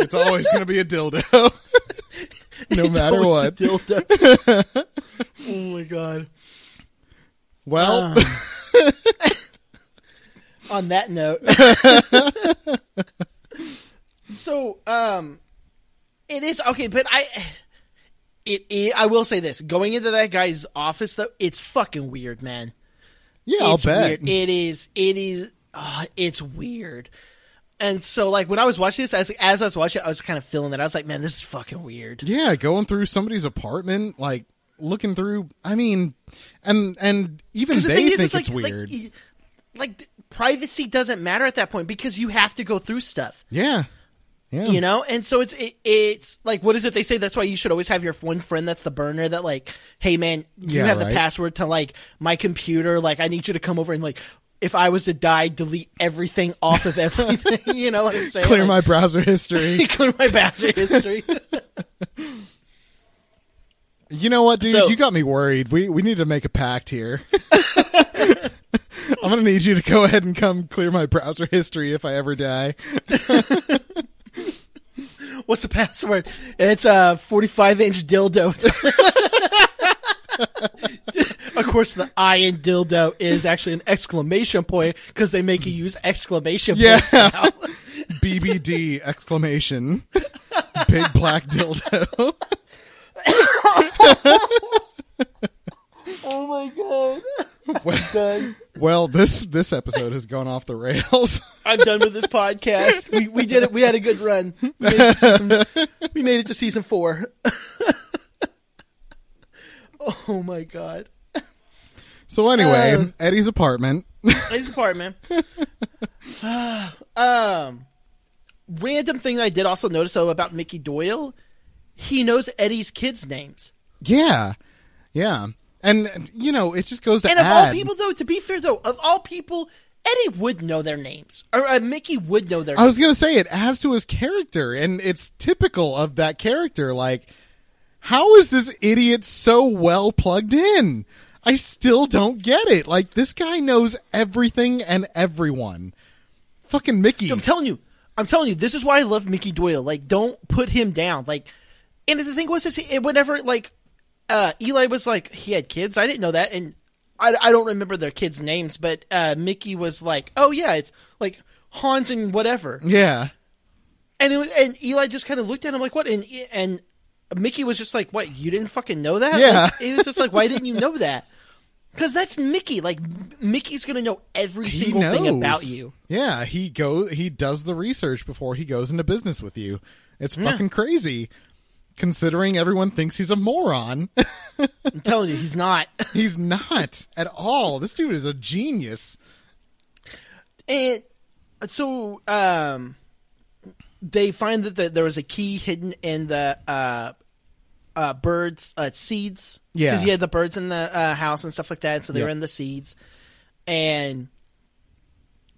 It's always going to be a dildo. no It's matter always a what. dildo. oh my god. Well, Uh. On that note, so um, it is okay, but I. It, it, I will say this: going into that guy's office, though, it's fucking weird, man. yeah, I'll it's bet. Weird. It is. It is. Uh, it's weird. And so, like when I was watching this, as, as I was watching, it, I was kind of feeling that. I was like, "Man, this is fucking weird." Yeah, going through somebody's apartment, like looking through. I mean, and and even the they is, think it's like, it's weird. Like, like, privacy doesn't matter at that point because you have to go through stuff, yeah, yeah. you know. And so it's it, it's like, what is it they say? That's why you should always have your one friend that's the burner. That like, hey man, you Yeah, have the password to like my computer. Like, I need you to come over and like. If I was to die, delete everything off of everything. you know what I'm saying? Clear Like, my browser history. clear my browser history. You know what, dude? So- you got me worried. We we need to make a pact here. I'm gonna need you to go ahead and come clear my browser history if I ever die. What's the password? It's a 45 inch dildo. Of course, the I in dildo is actually an exclamation point because they make you use exclamation Yeah. points now. BBD exclamation. Big black dildo. oh my god. well, Done. well, this this episode has gone off the rails. I'm done with this podcast. We we did it. We had a good run. We made it to season, we made it to season four. oh my god. So anyway, Um, Eddie's apartment. Eddie's apartment. um, random thing I did also notice though about Mickey Doyle, he knows Eddie's kids' names. yeah, yeah, and you know it just goes to And of add. all people, though, to be fair, though, of all people, Eddie would know their names, or uh, Mickey would know their. I names. was gonna say it adds to his character, and it's typical of that character. Like, how is this idiot so well plugged in? I still don't get it. Like, this guy knows everything and everyone. Fucking Mickey. I'm telling you, I'm telling you, this is why I love Mickey Doyle. Like, don't put him down. Like, and the thing was, this whenever like uh, Eli was like he had kids, I didn't know that, and I, I don't remember their kids' names, but uh, Mickey was like, oh yeah, it's like Hans and whatever, yeah, and it was, and Eli just kind of looked at him like, what, and and Mickey was just like, what, you didn't fucking know that? Yeah. Like, it was just like, why didn't you know that? Because that's Mickey. Like Mickey's gonna know every he single knows thing about you. Yeah, he go he does the research before he goes into business with you. It's fucking crazy. Considering everyone thinks he's a moron, I'm telling you, he's not. he's not at all. This dude is a genius. And so um, they find that the, there was a key hidden in the uh, uh, birds' uh, seeds. Yeah. because you had the birds in the uh, house and stuff like that. So they Yep. were in the seeds, and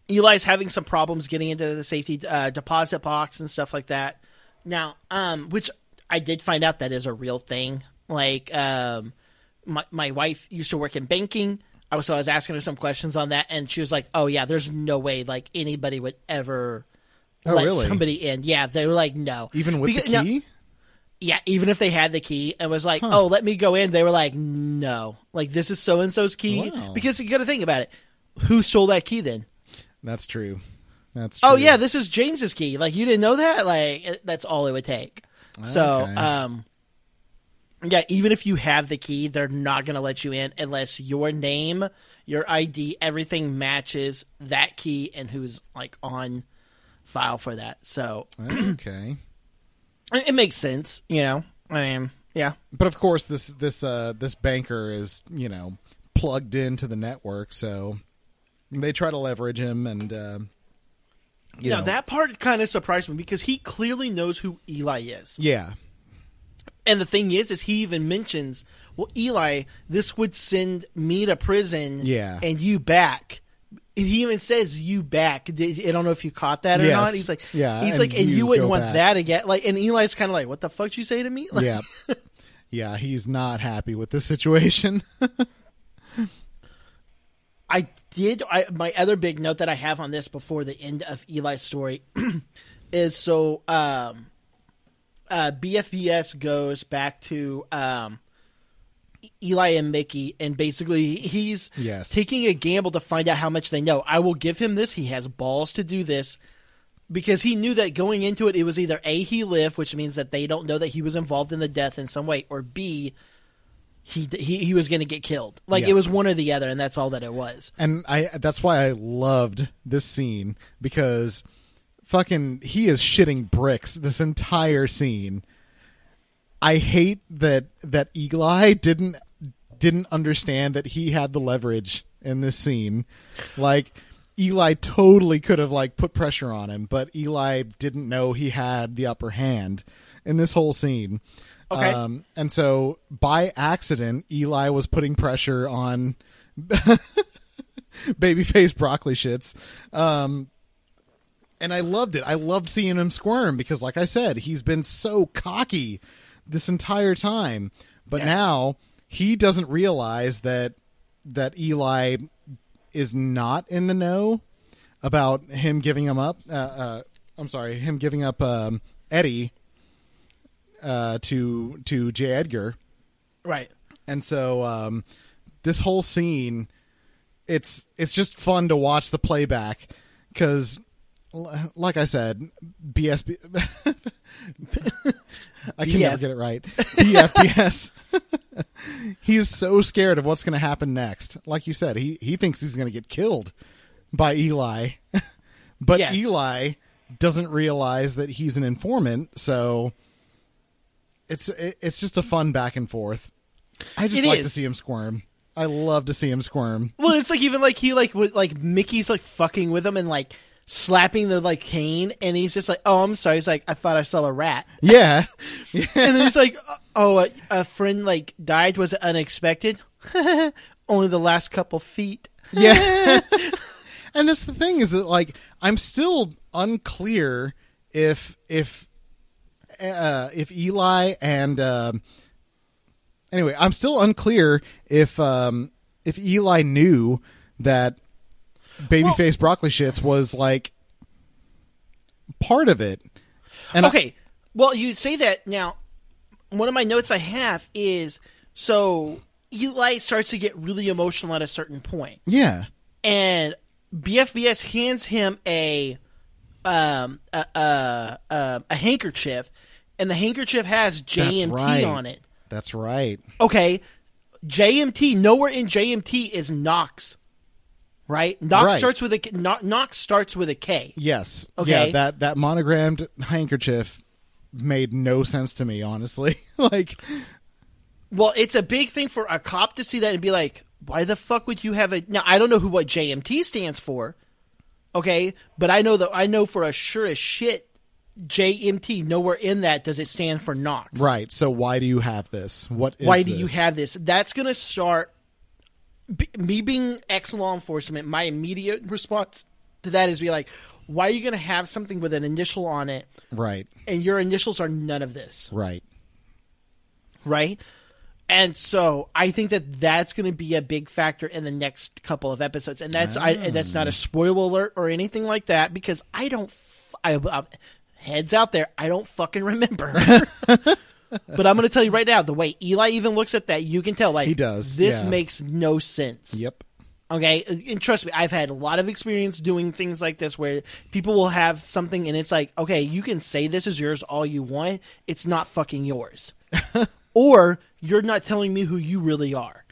Eli's having some problems getting into the safety uh, deposit box and stuff like that. Now, um, which I did find out that is a real thing. Like, um, my my wife used to work in banking. I was so I was asking her some questions on that, and she was like, "Oh yeah, there's no way like anybody would ever Oh, let really? somebody in." Yeah, they were like, "No." Even with Because- the now- key? Yeah, even if they had the key and was like, "Oh, let me go in," they were like, "No, like this is so and so's key." Wow. Because you got to think about it. Who stole that key then? That's true. That's true. Oh yeah, this is James's key. Like you didn't know that? Like that's all it would take. So, um yeah, even if you have the key, they're not going to let you in unless your name, your ID, everything matches that key and who's like on file for that. So, okay. It, makes sense, you know. I mean, yeah. But of course, this this uh this banker is you know plugged into the network, so they try to leverage him, and uh, you now know, that part kind of surprised me because he clearly knows who Eli is. yeah, And the thing is, is he even mentions, well, Eli, this would send me to prison, Yeah. and you back. And he even says you back. I don't know if you caught that or Yes. not. He's like, Yeah, he's and like, and you you wouldn't want back. that again. Like, and Eli's kind of like, what the fuck you say to me? Like, yeah, yeah. He's not happy with this situation. I did. I, my other big note that I have on this before the end of Eli's story is so um, uh, BFBS goes back to um, Eli and Mickey, and basically he's Yes. taking a gamble to find out how much they know. I will give him this. He has balls to do this because he knew that going into it, it was either A, he lived, which means that they don't know that he was involved in the death in some way, or B, he he, he was going to get killed. Like Yeah. it was one or the other, and that's all that it was. and I that's why I loved this scene because fucking he is shitting bricks this entire scene. I hate that that Eagle Eye didn't didn't understand that he had the leverage in this scene. Like Eli totally could have like put pressure on him, but Eli didn't know he had the upper hand in this whole scene. Okay. Um, and so by accident, Eli was putting pressure on babyface broccoli shits. Um, and I loved it. I loved seeing him squirm because, like I said, he's been so cocky this entire time. But Yes. now he doesn't realize that that Eli is not in the know about him giving him up. Uh, uh, I'm sorry, him giving up um, Eddie uh, to to J. Edgar, Right. and so um, this whole scene, it's it's just fun to watch the playback because, like I said, BSB. I can never get it right. BFBS. he is so scared of what's going to happen next. Like you said, he he thinks he's going to get killed by Eli, but Yes. Eli doesn't realize that he's an informant. So it's it, it's just a fun back and forth. I just It like is. to see him squirm. I love to see him squirm. Well, it's like even like he like with like Mickey's like fucking with him and like slapping the like cane, and he's just like, "Oh, I'm sorry." He's like, "I thought I saw a rat," Yeah, and then he's like, "Oh, a, a friend like died. Was it unexpected? Only the last couple feet." yeah. and that's the thing is that like I'm still unclear if if uh, if Eli and um anyway, I'm still unclear if um if Eli knew that babyface broccoli shits was like part of it. And I- okay. Well, you say that now. One of my notes I have is so Eli starts to get really emotional at a certain point. yeah. and BFBS hands him a um a a, a, a handkerchief, and the handkerchief has JMT right. on it. That's right. Okay, JMT. Nowhere in JMT is Knox. Right, Knox Right. starts with a Knox starts with a K. Yes. Okay. Yeah, that that monogrammed handkerchief made no sense to me, honestly. like Well, it's a big thing for a cop to see that and be like, "Why the fuck would you have a?" Now I don't know who what JMT stands for, okay, but I know that I know for a sure as shit, JMT. Nowhere in that does it stand for Knox. right. So why do you have this? What is Why do you have this? That's going to start. B- me being ex law enforcement, my immediate response to that is be like, "Why are you going to have something with an initial on it, Right. and your initials are none of this?" Right. right? And so I think that that's going to be a big factor in the next couple of episodes, and that's I that's not a mm. spoiler alert or anything like that because I don't. F- I, I heads out there, I don't fucking remember. but I'm going to tell you right now, the way Eli even looks at that, you can tell like He does, This yeah. makes no sense. Yep. Okay, and trust me, I've had a lot of experience doing things like this where people will have something and it's like, okay, you can say this is yours all you want, it's not fucking yours. or you're not telling me who you really are.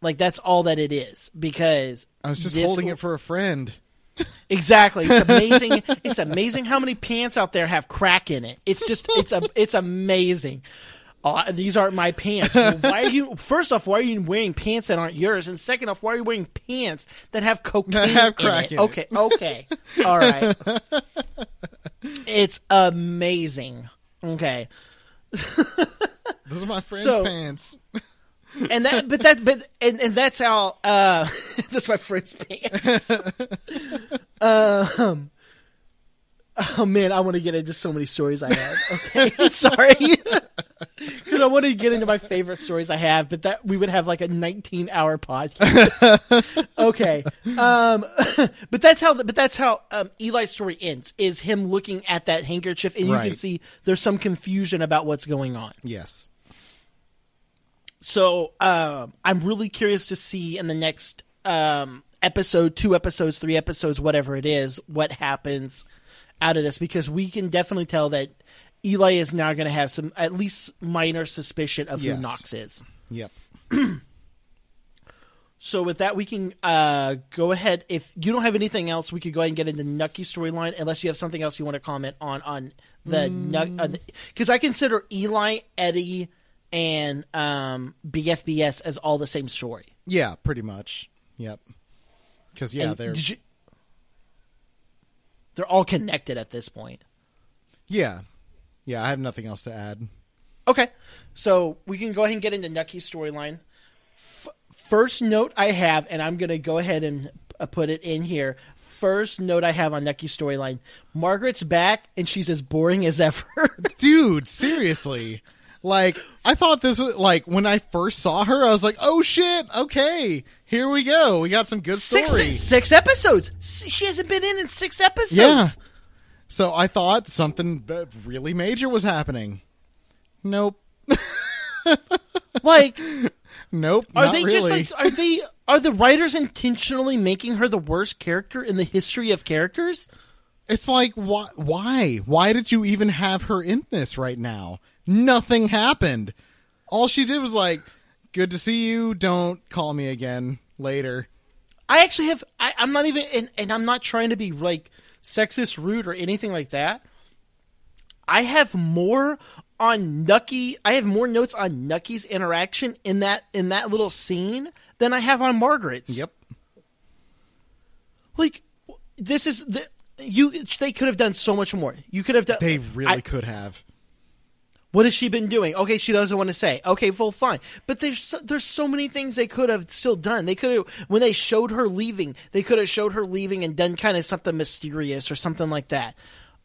Like that's all that it is because I was just holding it for a friend. Exactly. It's amazing. it's amazing how many pants out there have crack in it. It's just it's a it's amazing. Uh, these aren't my pants. Well, why are you? First off, why are you wearing pants that aren't yours? And second off, why are you wearing pants that have cocaine have crack in in it? it. Okay, okay, all right. It's amazing. Okay, Those are my friend's So- pants. And that, but that, but and, and that's how. Uh, that's my friend's pants. um. Oh man, I want to get into so many stories I have. Okay, sorry, because I want to get into my favorite stories I have, but that we would have like a 19-hour podcast. okay, um, but that's how. But that's how um, Eli's story ends. Is him looking at that handkerchief, and you can see there's some confusion about what's going on. Yes. So um, I'm really curious to see in the next um, episode, two episodes, three episodes, whatever it is, what happens out of this because we can definitely tell that Eli is now going to have some at least minor suspicion of Yes. who Knox is. Yep. So with that, we can uh, go ahead. If you don't have anything else, we could go ahead and get into Nucky storyline. Unless you have something else you want to comment on on the because I consider Eli, Eddie, and um, BFBS as all the same story. Yeah, pretty much. Yep. Because yeah, And they're you- they're all connected at this point. yeah, yeah. I have nothing else to add. Okay, so we can go ahead and get into Nucky's storyline. F- first note I have, and I'm going to go ahead and uh, put it in here. First note I have on Nucky's storyline: Margaret's back, and she's as boring as ever. Dude, seriously. Like I thought this was like when I first saw her, I was like, "Oh shit, okay, here we go. We got some good story." Six, six episodes. She hasn't been in in six episodes. Yeah. So I thought something that really major was happening. Nope. Like, Nope. are they really. just like, are they, are the writers intentionally making her the worst character in the history of characters? It's like why why? Why did you even have her in this right now? Nothing happened. All she did was like, "Good to see you. Don't call me again later." I actually have. I, I'm not even, and, and I'm not trying to be like sexist, rude, or anything like that. I have more on Nucky. I have more notes on Nucky's interaction in that in that little scene than I have on Margaret's. Yep. Like this is the you. They could have done so much more. You could have done. They really I- could have. What has she been doing? Okay, she doesn't want to say. Okay, well, fine. But there's so, there's so many things they could have still done. They could have when they showed her leaving. They could have showed her leaving and done kind of something mysterious or something like that.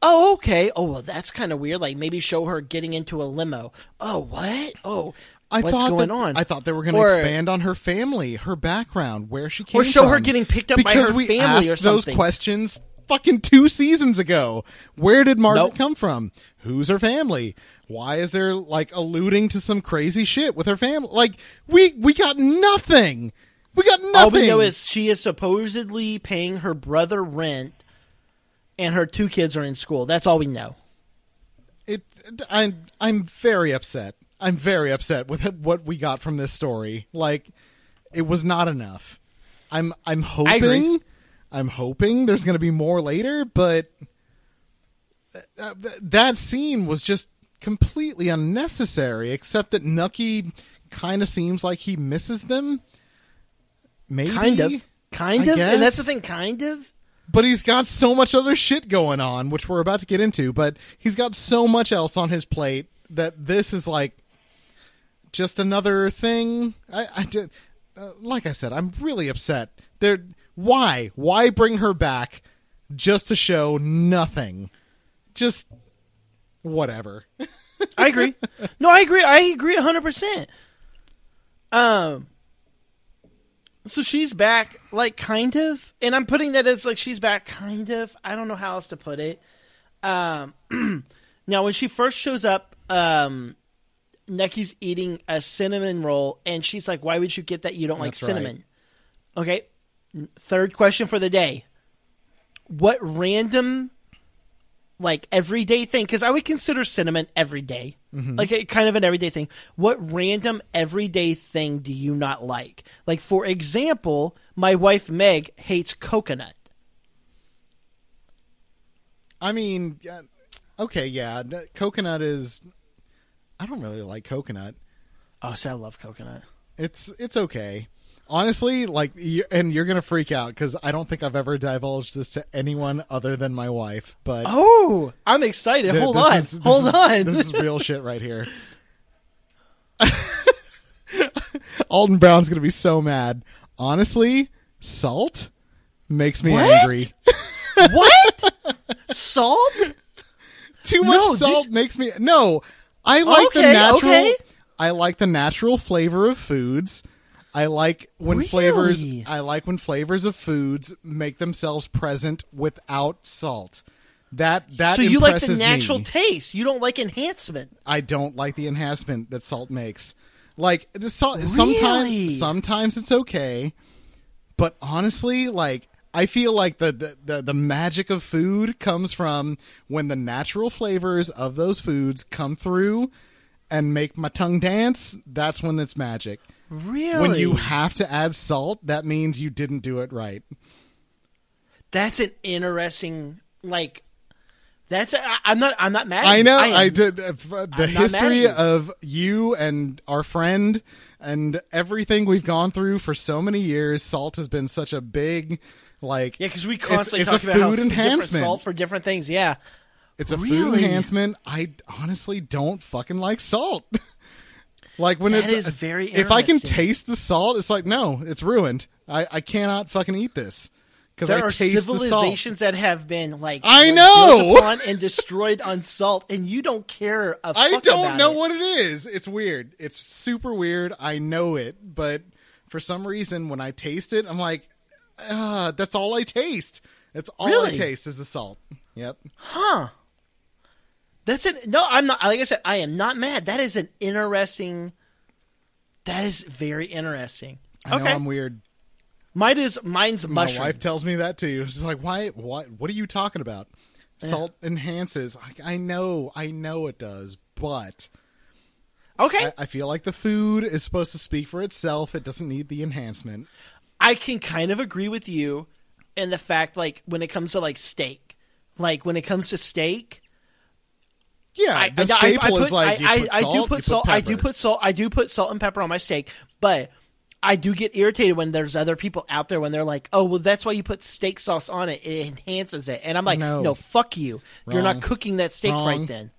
Oh, okay. Oh, well, that's kind of weird. Like maybe show her getting into a limo. Oh, what? Oh, I what's thought going that, on? I thought they were going to expand on her family, her background, where she came from. Or show her getting picked up by because her we family asked or something. those questions fucking two seasons ago. Where did Margaret Nope. come from? Who's her family? Why is there like alluding to some crazy shit with her family? Like we we got nothing. We got nothing. All we know is she is supposedly paying her brother rent, and her two kids are in school. That's all we know. it I'm I'm very upset. I'm very upset with what we got from this story. Like it was not enough. I'm I'm hoping I'm hoping there's going to be more later, but uh, th- that scene was just completely unnecessary except that Nucky kind of seems like he misses them. Maybe Kind of. Kind I of. And that's the thing, kind of. but he's got so much other shit going on, which we're about to get into. But he's got so much else on his plate that this is like just another thing. I, I did, uh, like I said, I'm really upset. There, why, why bring her back just to show nothing? Just whatever. I agree. no, I agree. I agree 100%. Um, so she's back, like, kind of. And I'm putting that as, like, she's back, kind of. I don't know how else to put it. Um, now, when she first shows up, um, Nucky's eating a cinnamon roll, and she's like, Why would you get that? You don't like That's right. cinnamon. Okay. Third question for the day. What random like everyday thing because I would consider cinnamon everyday, mm-hmm. like a, kind of an everyday thing. What random everyday thing do you not like? Like for example, my wife Meg hates coconut. I mean, okay, yeah, coconut is. I don't really like coconut. Oh, so I love coconut. It's it's okay. Honestly, like, and you're gonna freak out because I don't think I've ever divulged this to anyone other than my wife. But Oh, I'm excited. th- Hold on, is- hold is- on. This is real shit right here. Alton Brown's gonna be so mad. Honestly, salt makes me What? angry. what? Salt? Too much No, salt this- makes me no. I like the natural. okay. I like the natural flavor of foods. I like when flavors. I like when flavors of foods make themselves present without salt. That that so you like the natural me. taste? You don't like enhancement? I don't like the enhancement that salt makes. Like the salt. Sometimes, Really? sometimes it's okay, but honestly, like I feel like the, the the the magic of food comes from when the natural flavors of those foods come through and make my tongue dance. That's when it's magic. Really? When you have to add salt, that means you didn't do it right. That's an interesting like. That's I, I'm not I'm not mad. at I know. am- I, did uh, the I'm not mad at history of you and our friend and everything we've gone through for so many years. Salt has been such a big, like, Yeah, because we constantly it's, talk a about food enhancement. salt for different things. Yeah, it's a food enhancement. I honestly don't fucking like salt. like when That it's very If I can taste the salt, it's like no, it's ruined. I I cannot fucking eat this because There I are taste the salt. civilizations that have been like I know! built upon and destroyed on salt, and you don't care. A I don't know it. what it is. It's weird. It's super weird. I know it, but for some reason, when I taste it, I'm like, ah, that's all I taste. That's all I taste is the salt. Yep. That's it. No, I'm not. Like I said, I am not mad. That is an interesting. That is very interesting. I okay, know I'm weird. mine is mine's My mushrooms. wife tells me that too. She's like, "Why? What? What are you talking about? Salt enhances." Like, I know, I know it does, but Okay, I, I feel like the food is supposed to speak for itself. It doesn't need the enhancement. I can kind of agree with you in the fact, like when it comes to like steak, like when it comes to steak, Yeah, I, the I- I- staple I put, is like you I, put I, salt, I do put salt. I do put salt. I do put salt and pepper on my steak, but I do get irritated when there's other people out there when they're like, "Oh, well, that's why you put steak sauce on it. It enhances it." And I'm like, No. "No, fuck you. You're not cooking that steak Wrong. right then."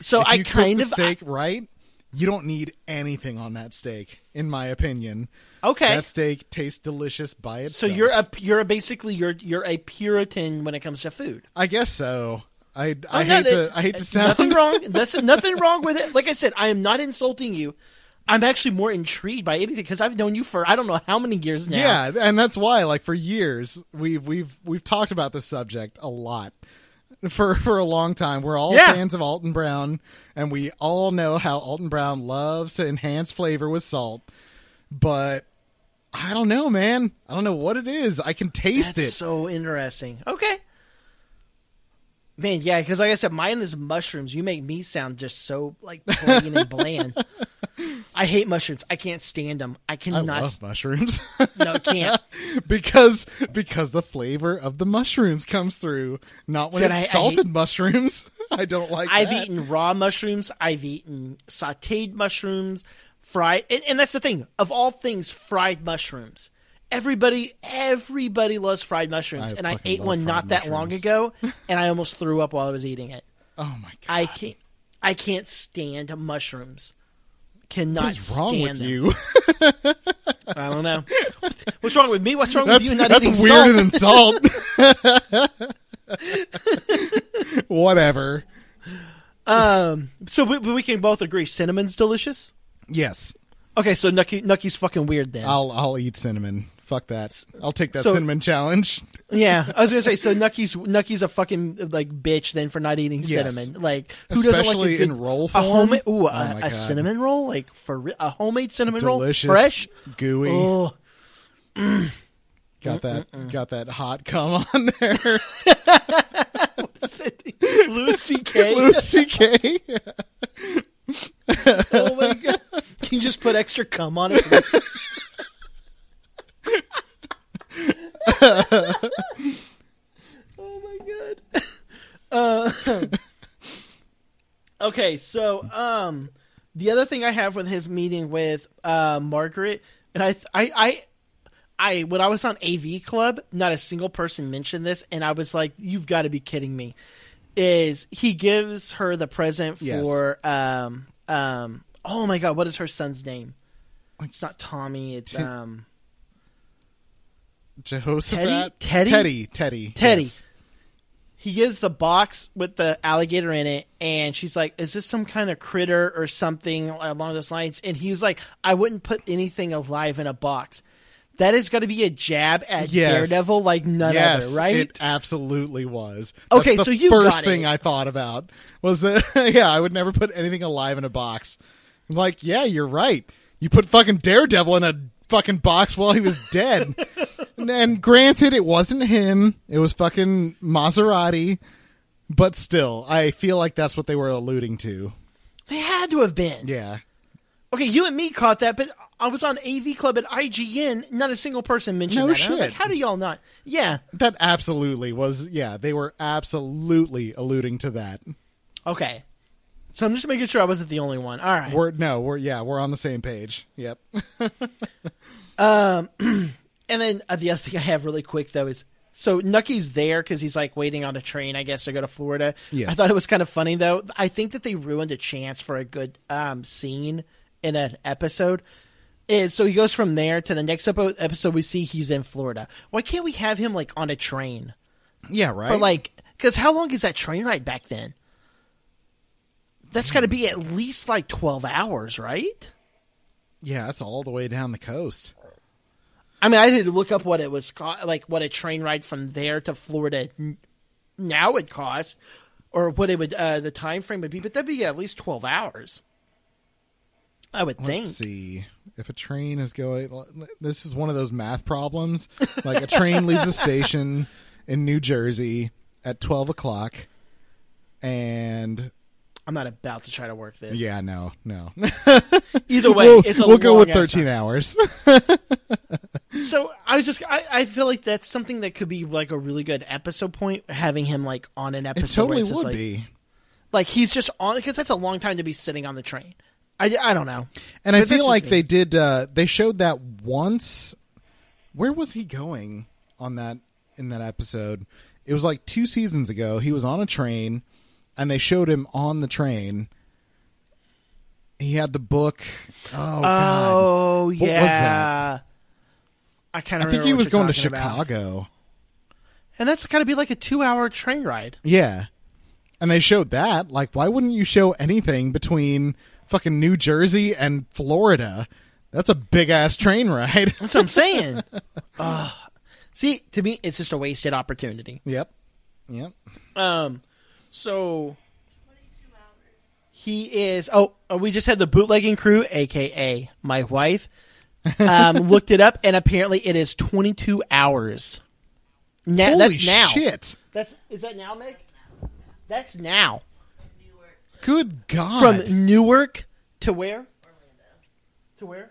So if I you kind cook of the steak right. You don't need anything on that steak, in my opinion. Okay, that steak tastes delicious by itself. So you're a you're a basically you're you're a Puritan when it comes to food. I guess so. I I oh, hate not- to I hate to sound nothing wrong. That's nothing wrong with it. Like I said, I am not insulting you. I'm actually more intrigued by anything because I've known you for I don't know how many years now. Yeah, and that's why, like for years, we've we've we've talked about this subject a lot for for a long time. We're all Yeah. fans of Alton Brown, and we all know how Alton Brown loves to enhance flavor with salt. But I don't know, man. I don't know what it is. I can taste That's it. so interesting. Okay. Man, yeah, because like I said, mine is mushrooms. You make me sound just so like plain and bland. I hate mushrooms. I can't stand them. I I cannot. love mushrooms no, can't. because because the flavor of the mushrooms comes through. Not when Said it's I- I salted hate- mushrooms. I don't like. I've that. eaten raw mushrooms. I've eaten sautéed mushrooms, fried, and, and that's the thing. Of all things, fried mushrooms. Everybody, everybody loves fried mushrooms, I and I ate one not that long ago, and I almost threw up while I was eating it. Oh my god! I can't. I can't stand mushrooms. Cannot what is wrong stand with them. you? I don't know. What's wrong with me? What's wrong That's with you not that's weirder salt? than salt. Whatever. Um. So we, we can both agree cinnamon's delicious. Yes, Okay, so Nucky, Nucky's fucking weird then. I'll I'll eat cinnamon. Fuck that. I'll take that So- cinnamon challenge. Yeah, I was gonna say so. Nucky's Nucky's a fucking like bitch then for not eating Yes. cinnamon. Like who doesn't like Especially a good, in roll a form. homemade ooh Oh a, a cinnamon roll like for a homemade cinnamon Delicious, roll fresh. gooey. Oh, got that got that hot cum on there. Louis C.K. Louis C.K. Oh my god! Can you just put extra cum on it? oh my god! Uh, okay, so um, the other thing I have with his meeting with uh, Margaret, and I, I, I, I, when I was on AV Club, not a single person mentioned this, and I was like, "You've got to be kidding me!" Is he gives her the present Yes. for um um oh my god what is her son's name it's not tommy it's um Jehoshaphat. Teddy? Teddy. Teddy. Teddy. yes. he gives the box with the alligator in it and she's like is this some kind of critter or something along those lines and he's like i wouldn't put anything alive in a box that is going to be a jab at Yes. daredevil like none yes, other right It absolutely was. Okay, That's the so you first got thing. I thought about was that yeah, I would never put anything alive in a box. I'm like, yeah, you're right. You put fucking Daredevil in a fucking box while he was dead. and, granted, it wasn't him. It was fucking Maserati. But still, I feel like that's what they were alluding to. they had to have been Yeah. okay you and me caught that but i was on av club at ign not a single person mentioned No that was like how do y'all not yeah That absolutely was yeah, they were absolutely alluding to that. okay so i'm just making sure i wasn't the only one all right We're no, we're yeah, we're on the same page. Yep. Um, And then uh, the other thing I have really quick though is so Nucky's there because he's like waiting on a train, I guess, to go to Florida. Yes. I thought it was kind of funny though. I think that they ruined a chance for a good um, scene in an episode. is so he goes from there to the next epo- episode. We see he's in Florida. Why can't we have him like on a train Yeah, right. for like? Because how long is that train ride back then? That's got to be at least like twelve hours, right? yeah, that's all the way down the coast. I mean, I had to look up what it was co- like, what a train ride from there to Florida now would cost, or what it would uh, the time frame would be. But that'd be at least twelve hours. I would think. Let's see if a train is going. This is one of those math problems. Like a train leaves a station in New Jersey at twelve o'clock, and I'm not about to try to work this. yeah, no, no. Either way, we'll it's a we'll go with thirteen time. hours. So I was just, I, I feel like that's something that could be like a really good episode point, having him like on an episode. it totally would like, be. Like he's just on because that's a long time to be sitting on the train. I, I don't know. And I But this feel like me. they did. Uh, they showed that once. Where was he going on that in that episode? It was like two seasons ago. He was on a train, and they showed him on the train. He had the book. Oh, God. Oh was yeah. I kind of. I think he was going to Chicago. and that's got to be like a two-hour train ride. Yeah, and they showed that. Like, why wouldn't you show anything between fucking New Jersey and Florida? That's a big ass train ride. That's what I'm saying. See, to me, it's just a wasted opportunity. yep. Yep. Um, so he is. Oh, uh, we just had the bootlegging crew, aka my wife, um, looked it up, and apparently it is 22 hours. Now, Holy that's now. shit! That's is that now, Meg? That's now Good God! from Newark to where? Orlando. To where? Orlando.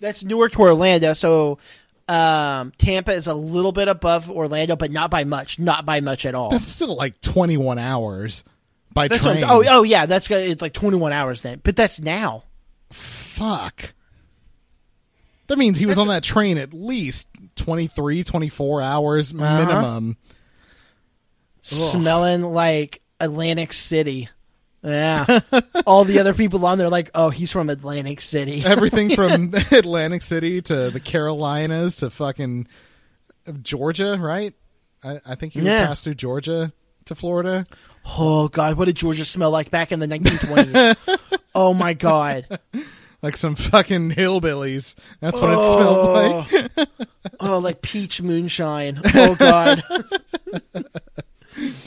That's Newark to Orlando. So. Um, Tampa is a little bit above Orlando, but not by much. Not by much at all. That's still like 21 hours by That's what train. I'm- oh, oh yeah, that's it's like 21 hours then. But that's now. fuck. That means he was on that train at least 23, 24 hours Uh-huh. minimum. smelling like Atlantic City. Yeah. All the other people on there are like, oh, he's from Atlantic City. Everything from Atlantic City to the Carolinas to fucking Georgia, right? I, I think he would Yeah. pass through Georgia to Florida. oh, God. What did Georgia smell like back in the 1920s? oh, my God. Like some fucking hillbillies. That's what it smelled like. Oh, like peach moonshine. Oh, God.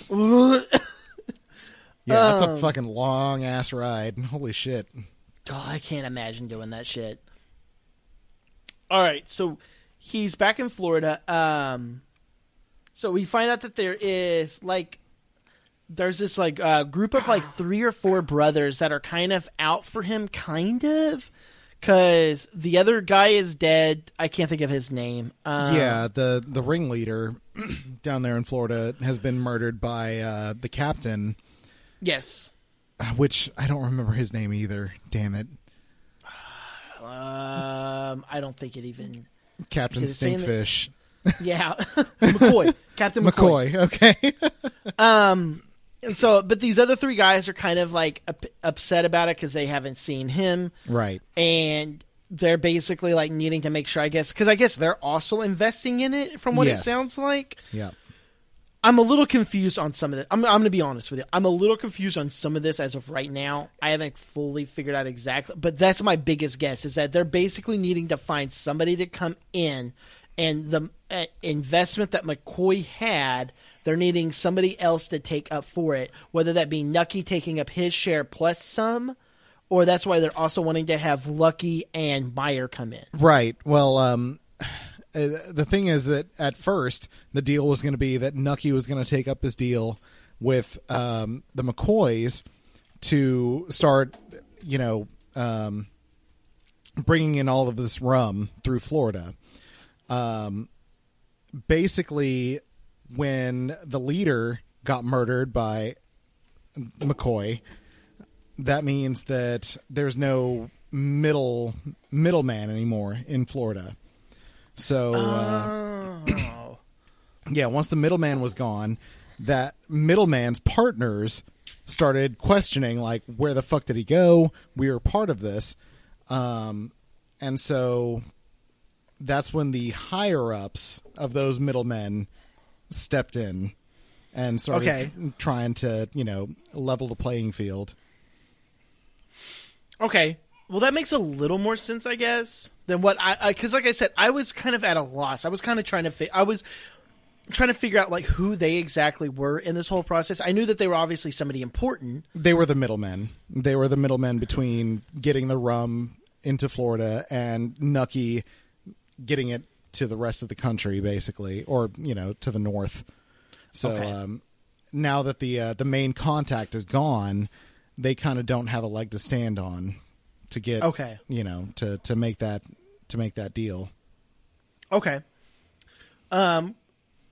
Yeah, that's Um, a fucking long ass ride. Holy shit. God, I can't imagine doing that shit. All right, so he's back in Florida. Um, so we find out that there is like there's this like uh, group of like three or four brothers that are kind of out for him, kind of, because the other guy is dead. I can't think of his name. Um, yeah, the the ringleader down there in Florida has been murdered by uh, the captain, Yes. which I don't remember his name either. Damn it, Um, I don't think it even. Captain saying that- Stinkfish Yeah, McCoy, Captain McCoy. McCoy. Okay, Um, and so, but these other three guys are kind of like up, upset about it because they haven't seen him, right. and they're basically like needing to make sure, I guess, because I guess they're also investing in it from what Yes. it sounds like. Yeah, I'm a little confused on some of it. I'm, I'm going to be honest with you. I'm a little confused on some of this as of right now. I haven't fully figured out exactly, but that's my biggest guess is that they're basically needing to find somebody to come in, and the uh, investment that McCoy had, they're needing somebody else to take up for it. Whether that be Nucky taking up his share plus some, or that's why they're also wanting to have Lucky and Meyer come in. right. Well, um, uh, the thing is that at first the deal was going to be that Nucky was going to take up his deal with um, the McCoys to start, you know, um, bringing in all of this rum through Florida. Um, basically, when the leader got murdered by McCoy, that means that there's no middle middleman anymore in Florida. So uh, Oh. yeah, once the middleman was gone, that middleman's partners started questioning like where the fuck did he go? We were part of this. Um and so that's when the higher ups of those middlemen stepped in and started Okay. trying to you know level the playing field. Okay. Well, that makes a little more sense, I guess, than what I because, like I said, I was kind of at a loss. I was kind of trying to fi- I was trying to figure out like who they exactly were in this whole process. I knew that they were obviously somebody important. They were the middlemen. They were the middlemen between getting the rum into Florida and Nucky getting it to the rest of the country, basically, or you know, to the north. So Okay. um, now that the uh, the main contact is gone, they kind of don't have a leg to stand on to get Okay. you know to to make that to make that deal. Okay. Um,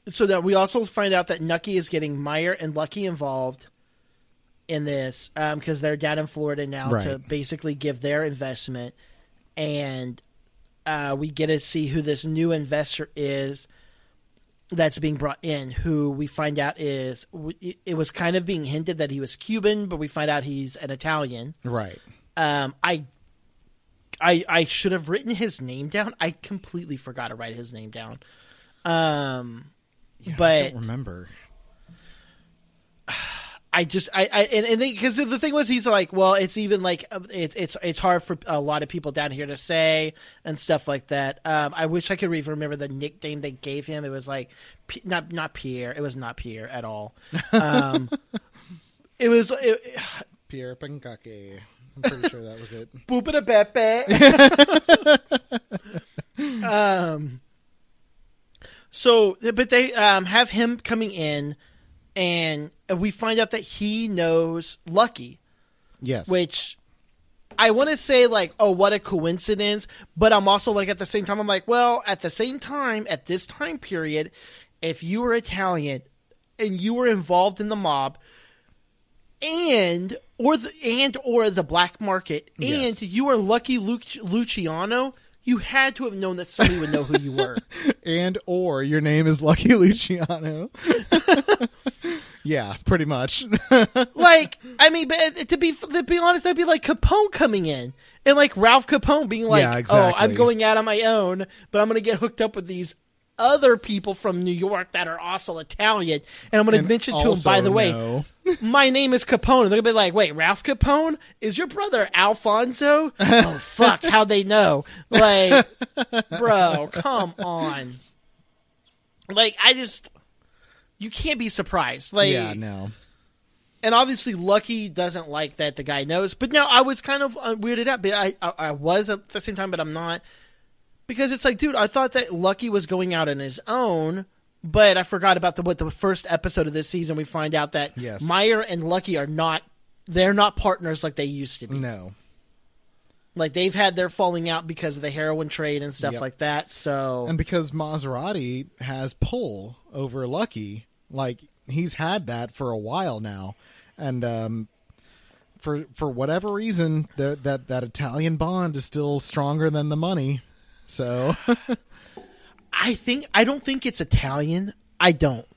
so that we also find out that Nucky is getting Meyer and Lucky involved in this because they're down in Florida now to basically give their investment, and uh, we get to see who this new investor is that's being brought in. Who we find out is it was kind of being hinted that he was Cuban, but we find out he's an Italian. Right. Um, I, I, I should have written his name down. I completely forgot to write his name down. Um, I but don't remember. I just I, I and, and because the thing was he's like well it's even like uh, it, it's it's hard for a lot of people down here to say and stuff like that. Um, I wish I could even remember the nickname they gave him. It was like not not Pierre. It was not Pierre at all. Um, it was it, Pierre Pankake. I'm pretty sure that was it. Boopita Bepe. um. So, but they um, have him coming in, and we find out that he knows Lucky, Yes. which I want to say like, oh, what a coincidence. But I'm also like at the same time, I'm like, well, at the same time, at this time period, if you were Italian and you were involved in the mob, and or the and or the black market, Yes. and you were Lucky Luc- Luciano, you had to have known that somebody would know who you were. and or your name is Lucky Luciano. yeah, pretty much. like, I mean, but uh, to be to be honest, that'd be like Capone coming in and like Ralph Capone being like, Yeah, "Oh. I'm going out on my own, but I'm going to get hooked up with these." Other people from New York that are also Italian, and I'm going to mention to them. By the way, my name is Capone. They're gonna be like, "Wait, Ralph Capone is your brother Alfonso?" oh fuck, how they know? Like, bro, come on. Like, I just, you can't be surprised. Like, yeah, no. and obviously Lucky doesn't like that the guy knows. But no, I was kind of uh, weirded out. But I, I I was at the same time, but I'm not because it's like, dude, I thought that Lucky was going out on his own. But I forgot about the what the first episode of this season. We find out that Yes. Meyer and Lucky are not they're not partners like they used to be. No. Like they've had their falling out because of the heroin trade and stuff Yep. like that. So And because Maserati has pull over Lucky, like he's had that for a while now. And um for for whatever reason, that that Italian bond is still stronger than the money. So I think I don't think it's Italian. I don't.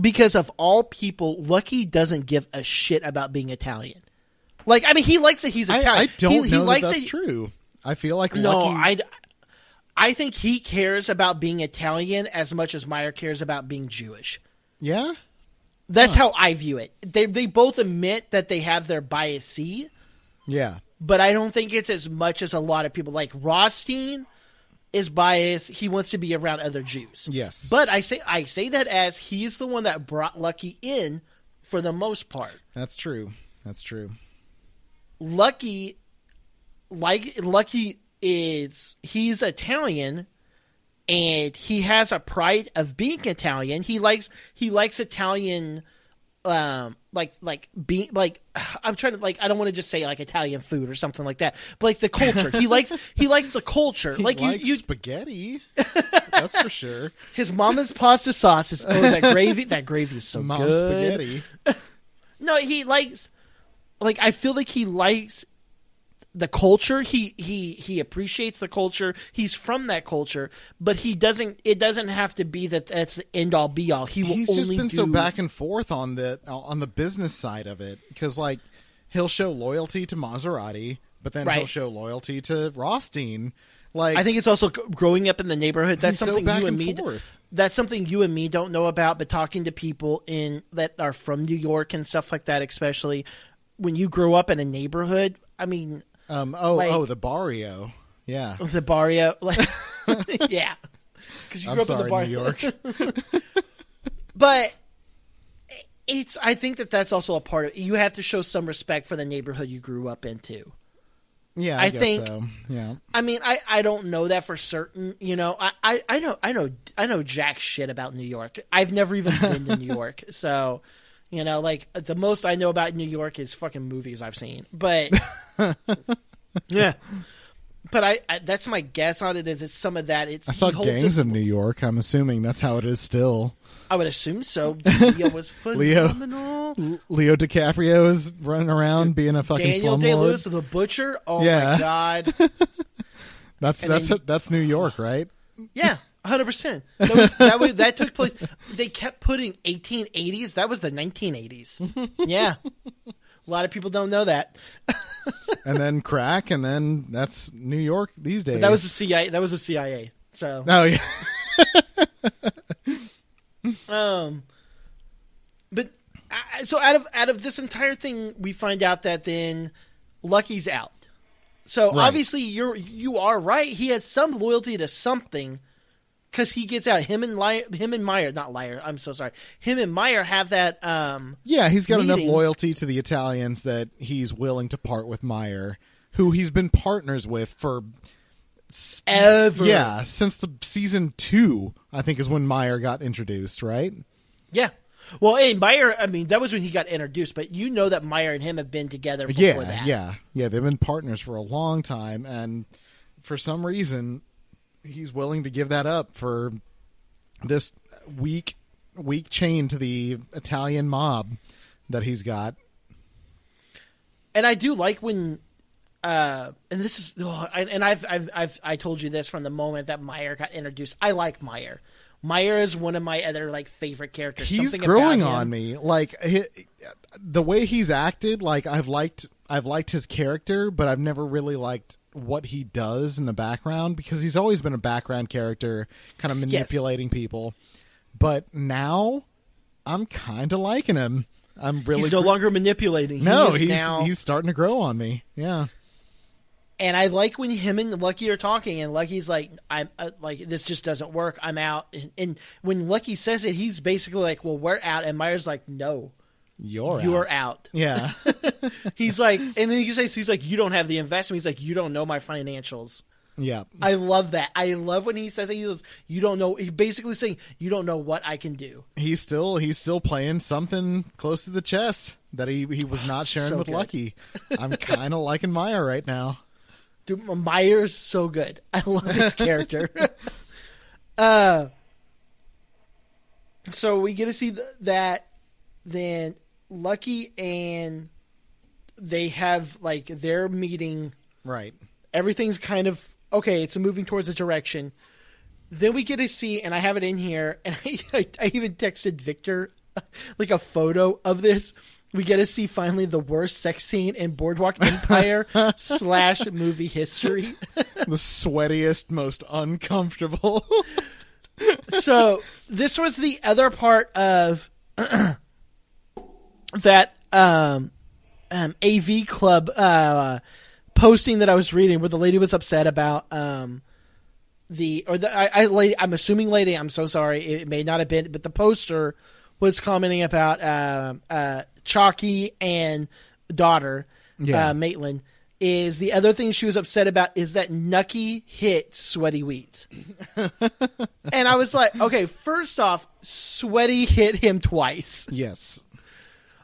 Because of all people, Lucky doesn't give a shit about being Italian. Like, I mean, he likes it. He's I, Italian. I don't he, he know that likes that's it. true. I feel like No, Lucky, I, I think he cares about being Italian as much as Meyer cares about being Jewish. yeah, That's how I view it. They they both admit that they have their bias, yeah, but I don't think it's as much as a lot of people. Like Rothstein is biased. He wants to be around other Jews. Yes. but I say I say that as he's the one that brought Lucky in for the most part. that's true. That's true. Lucky, like Lucky is he's Italian, and he has a pride of being Italian. He likes he likes Italian, um, like like being like I'm trying to like I don't want to just say like Italian food or something like that, but like the culture. he likes he likes the culture. He like you, you spaghetti. that's for sure. his mama's pasta sauce is oh that gravy that gravy is so Mom good. spaghetti. No, he likes like I feel like he likes the culture. He he he appreciates the culture. He's from that culture, but he doesn't it doesn't have to be that that's the end all be all. He will He's just been do, so back and forth on the on the business side of it because like he'll show loyalty to Maserati, but then he'll show loyalty to Rothstein, Like I think it's also growing up in the neighborhood. That's so something back you and and me. forth. That's something you and me don't know about. But talking to people in that are from New York and stuff like that, especially when you grow up in a neighborhood. I mean, um oh like- oh the barrio. Yeah. the barrio, like yeah, because you I'm grew up sorry, in the bar. New York. but it's. I think that that's also a part of. You have to show some respect for the neighborhood you grew up into. Yeah, I, I guess think- so. Yeah. I mean, I, I don't know that for certain. You know, I, I, I know I know I know jack shit about New York. I've never even been to New York, so you know, like the most I know about New York is fucking movies I've seen. But yeah, but I, I that's my guess on it. Is it's some of that? It's I saw Gangs of New York. I'm assuming that's how it is still. I would assume so. Leo was Leo. phenomenal. Leo DiCaprio is running around being a fucking Daniel Day slumlord. Lewis, the butcher. Oh Yeah. my god. That's and that's then- that's New York, right? Yeah, hundred percent. That was that was that took place. They kept putting eighteen eighties. That was the nineteen eighties. Yeah, a lot of people don't know that. and then crack, and then that's New York these days. That was the CIA. That was the CIA. So, oh yeah, um, but I- so out of out of this entire thing, we find out that then Lucky's out. So Right. obviously you're you are right. He has some loyalty to something because he gets out. Him and Liar, him and Meyer, not Liar. I'm so sorry. Him and Meyer have that. Um, yeah. He's got enough loyalty to the Italians that he's willing to part with Meyer, who he's been partners with for ever. yeah since the season two. I think is when Meyer got introduced, right? Yeah. Well, hey, Meyer, I mean, that was when he got introduced, but you know that Meyer and him have been together before yeah, that. yeah, yeah. They've been partners for a long time, and for some reason, he's willing to give that up for this weak, weak chain to the Italian mob that he's got. And I do like when, uh, and this is, oh, and I've, I've, I've, I told you this from the moment that Meyer got introduced. I like Meyer. Meyer is one of my other like favorite characters. He's Something growing about on me. Like hi the way he's acted, like I've liked, I've liked his character, but I've never really liked what he does in the background because he's always been a background character, kind of manipulating people. But now, I'm kind of liking him. I'm really He's no gr- longer manipulating. No, is he's now, he's starting to grow on me. Yeah, and I like when him and Lucky are talking, and Lucky's like, "I'm uh, like this just doesn't work. I'm out." And, and when Lucky says it, he's basically like, "Well, we're out," and Meyer's like, "No, you're you're out. out." Yeah, He's like, and then he says, "He's like, you don't have the investment." He's like, "You don't know my financials." yeah. I love that. I love when he says it. He goes, "You don't know." He basically saying, "You don't know what I can do." He's still he's still playing something close to the chest that he he was not sharing So with good. Lucky. I'm kind of liking Meyer right now. Dude, Meyer's so good. I love his character. uh, so we get to see th- that then Lucky and they have like their meeting. Right. Everything's kind of okay. It's moving towards a direction. Then we get to see, and I have it in here, and I, I, I even texted Victor like a photo of this. We get to see finally the worst sex scene in Boardwalk Empire slash movie history. the sweatiest, most uncomfortable. so this was the other part of that um, um, AV Club uh, posting that I was reading, where the lady was upset about um, the or the I, I lady, I'm assuming lady. I'm so sorry. It may not have been, but the poster was commenting about uh, uh, Chalky and daughter Yeah. uh, Maitland. Is the other thing she was upset about is that Nucky hit Sweaty Weeds. and I was like, okay, first off, Sweaty hit him twice. yes.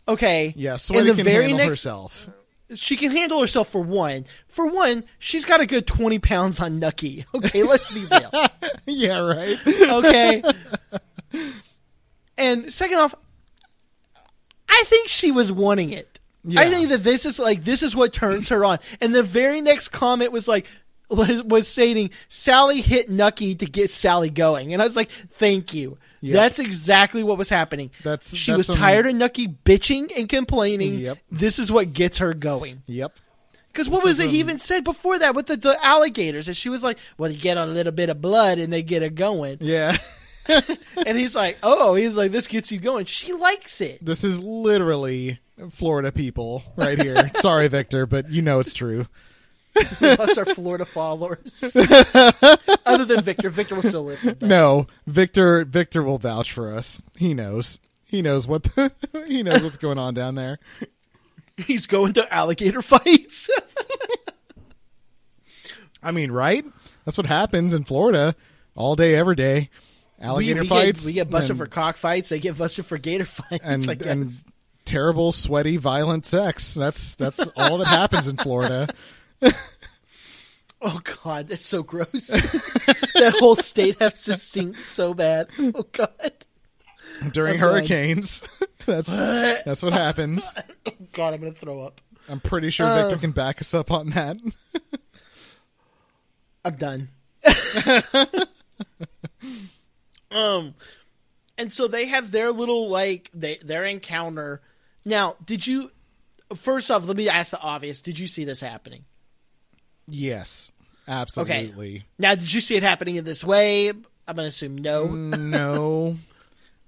Okay. Yeah. Sweaty the can very handle next, herself. She can handle herself for one. For one, she's got a good 20 pounds on Nucky. Okay, let's be real. yeah. Right. Okay. and second off, I think she was wanting it. I think that this is like this is what turns her on. And the very next comment was like was, was stating Sally hit Nucky to get Sally going, and I was like, "Thank you." Yep. That's exactly what was happening. That's- she that's was tired of Nucky bitching and complaining. Yep. This is what gets her going Yep. Because what was it he even said before that with the, the alligators? And she was like, "Well, you get a little bit of blood and they get it going." Yeah. And he's like, "Oh, he's like, this gets you going." She likes it. This is literally Florida people right here. Sorry, Victor, but you know it's true. Plus our Florida followers. Other than Victor, Victor will still listen. but- No, Victor. Victor will vouch for us. He knows. He knows what. The, he knows what's going on down there. He's going to alligator fights. I mean, right? That's what happens in Florida all day, every day. Alligator we, we fights. Get, we get busted and, for cockfights. They get busted for gator fights. and and terrible, sweaty, violent sex. That's that's all that happens in Florida. oh god, that's so gross. that whole state has to stink so bad. Oh god. during Oh, God. hurricanes. that's that's what happens. Oh god, I'm gonna throw up. I'm pretty sure Victor oh. can back us up on that. I'm done. Um, and so they have their little like they their encounter. Now, did you? First off, let me ask the obvious: Did you see this happening? yes, absolutely. Okay. Now, did you see it happening in this way? I'm gonna assume no. no.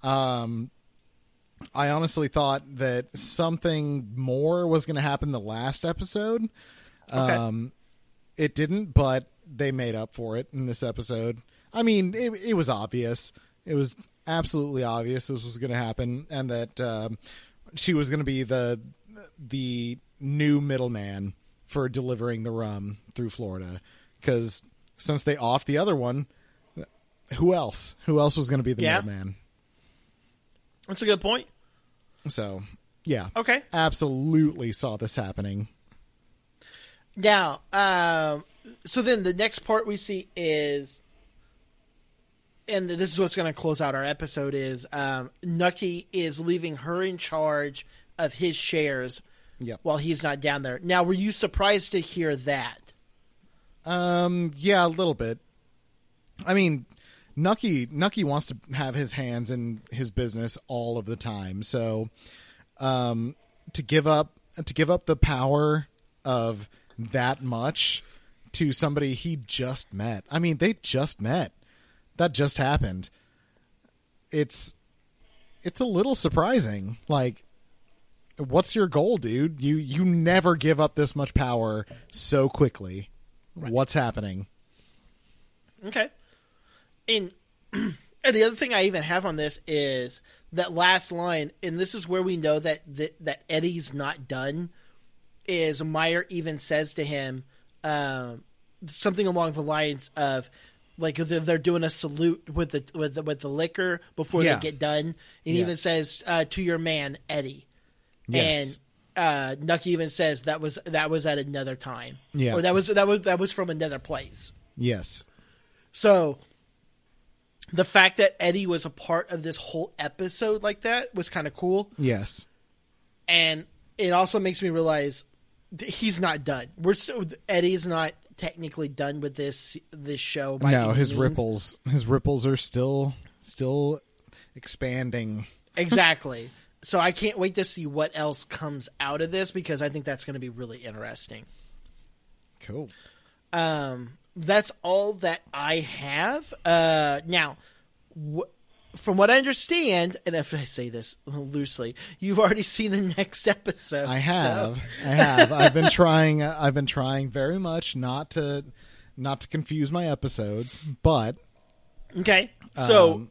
Um, I honestly thought that something more was going to happen the last episode. Okay. Um, it didn't, but they made up for it in this episode. I mean, it, it was obvious. It was absolutely obvious this was going to happen, and that um, she was going to be the the new middleman for delivering the rum through Florida. Because since they offed the other one, who else? Who else was going to be the Yeah. middleman? That's a good point. So, yeah, Okay. absolutely saw this happening. Now, um, so then the next part we see is, and this is what's going to close out our episode is um, Nucky is leaving her in charge of his shares Yep. while he's not down there. Now, were you surprised to hear that? Um, yeah, a little bit. I mean, Nucky Nucky wants to have his hands in his business all of the time. So, um, to give up to give up the power of that much to somebody he just met. I mean, they just met. That just happened. It's it's a little surprising. Like what's your goal, dude? You you never give up this much power so quickly. What's happening? Okay. And and the other thing I even have on this is that last line, and this is where we know that that, that Eddie's not done. Is Meyer even says to him um, something along the lines of like they're, they're doing a salute with the with the, with the liquor before Yeah. they get done, and Yeah. even says uh, to your man Eddie, Yes. and uh, Nucky even says that was that was at another time, Yeah. or that was that was that was from another place. Yes. So the fact that Eddie was a part of this whole episode like that was kind of cool, Yes. and it also makes me realize he's not done. We're still Eddie's not technically done with this this show. By no, his means. ripples his ripples are still still expanding. exactly. So I can't wait to see what else comes out of this because I think that's going to be really interesting. Cool. um, that's all that I have. Uh, now, wh- from what I understand, and if I say this loosely, you've already seen the next episode. I so- have. I have. I've been trying I've been trying very much not to not to confuse my episodes, but okay. So, Um,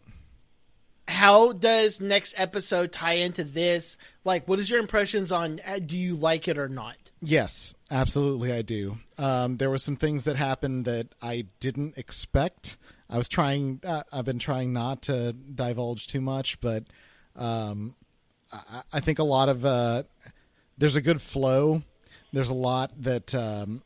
how does next episode tie into this? Like, what is your impressions on? Uh, do you like it or not? Yes, absolutely, I do. Um, there were some things that happened that I didn't expect. I was trying. Uh, I've been trying not to divulge too much, but um, I, I think a lot of uh, there's a good flow. There's a lot that um,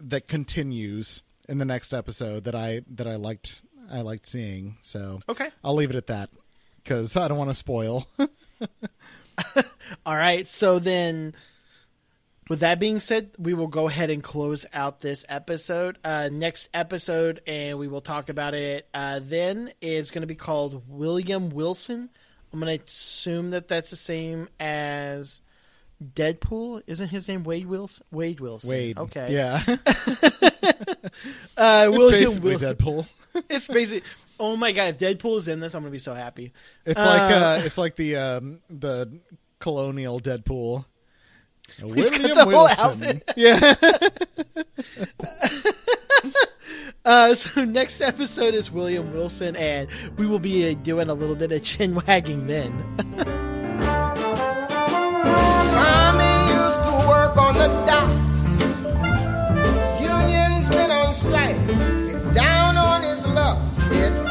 that continues in the next episode that I that I liked. I liked seeing. So Okay. I'll leave it at that because I don't want to spoil. All right. So then, with that being said, we will go ahead and close out this episode. Uh, next episode, and we will talk about it uh, then, is going to be called William Wilson. I'm going to assume that that's the same as Deadpool isn't his name Wade Wilson? Wade Wilson. Wade. Okay. Yeah. Uh, it's William basically Wil- Deadpool. It's basically. Oh my god! If Deadpool is in this, I'm gonna be so happy. It's like uh, it's like the um, the colonial Deadpool. William Wilson. Whole outfit. Yeah. uh, so next episode is William Wilson, and we will be uh, doing a little bit of chin wagging then. Tommy used to work on the docks. Union's been on strike. It's down on his luck. It's.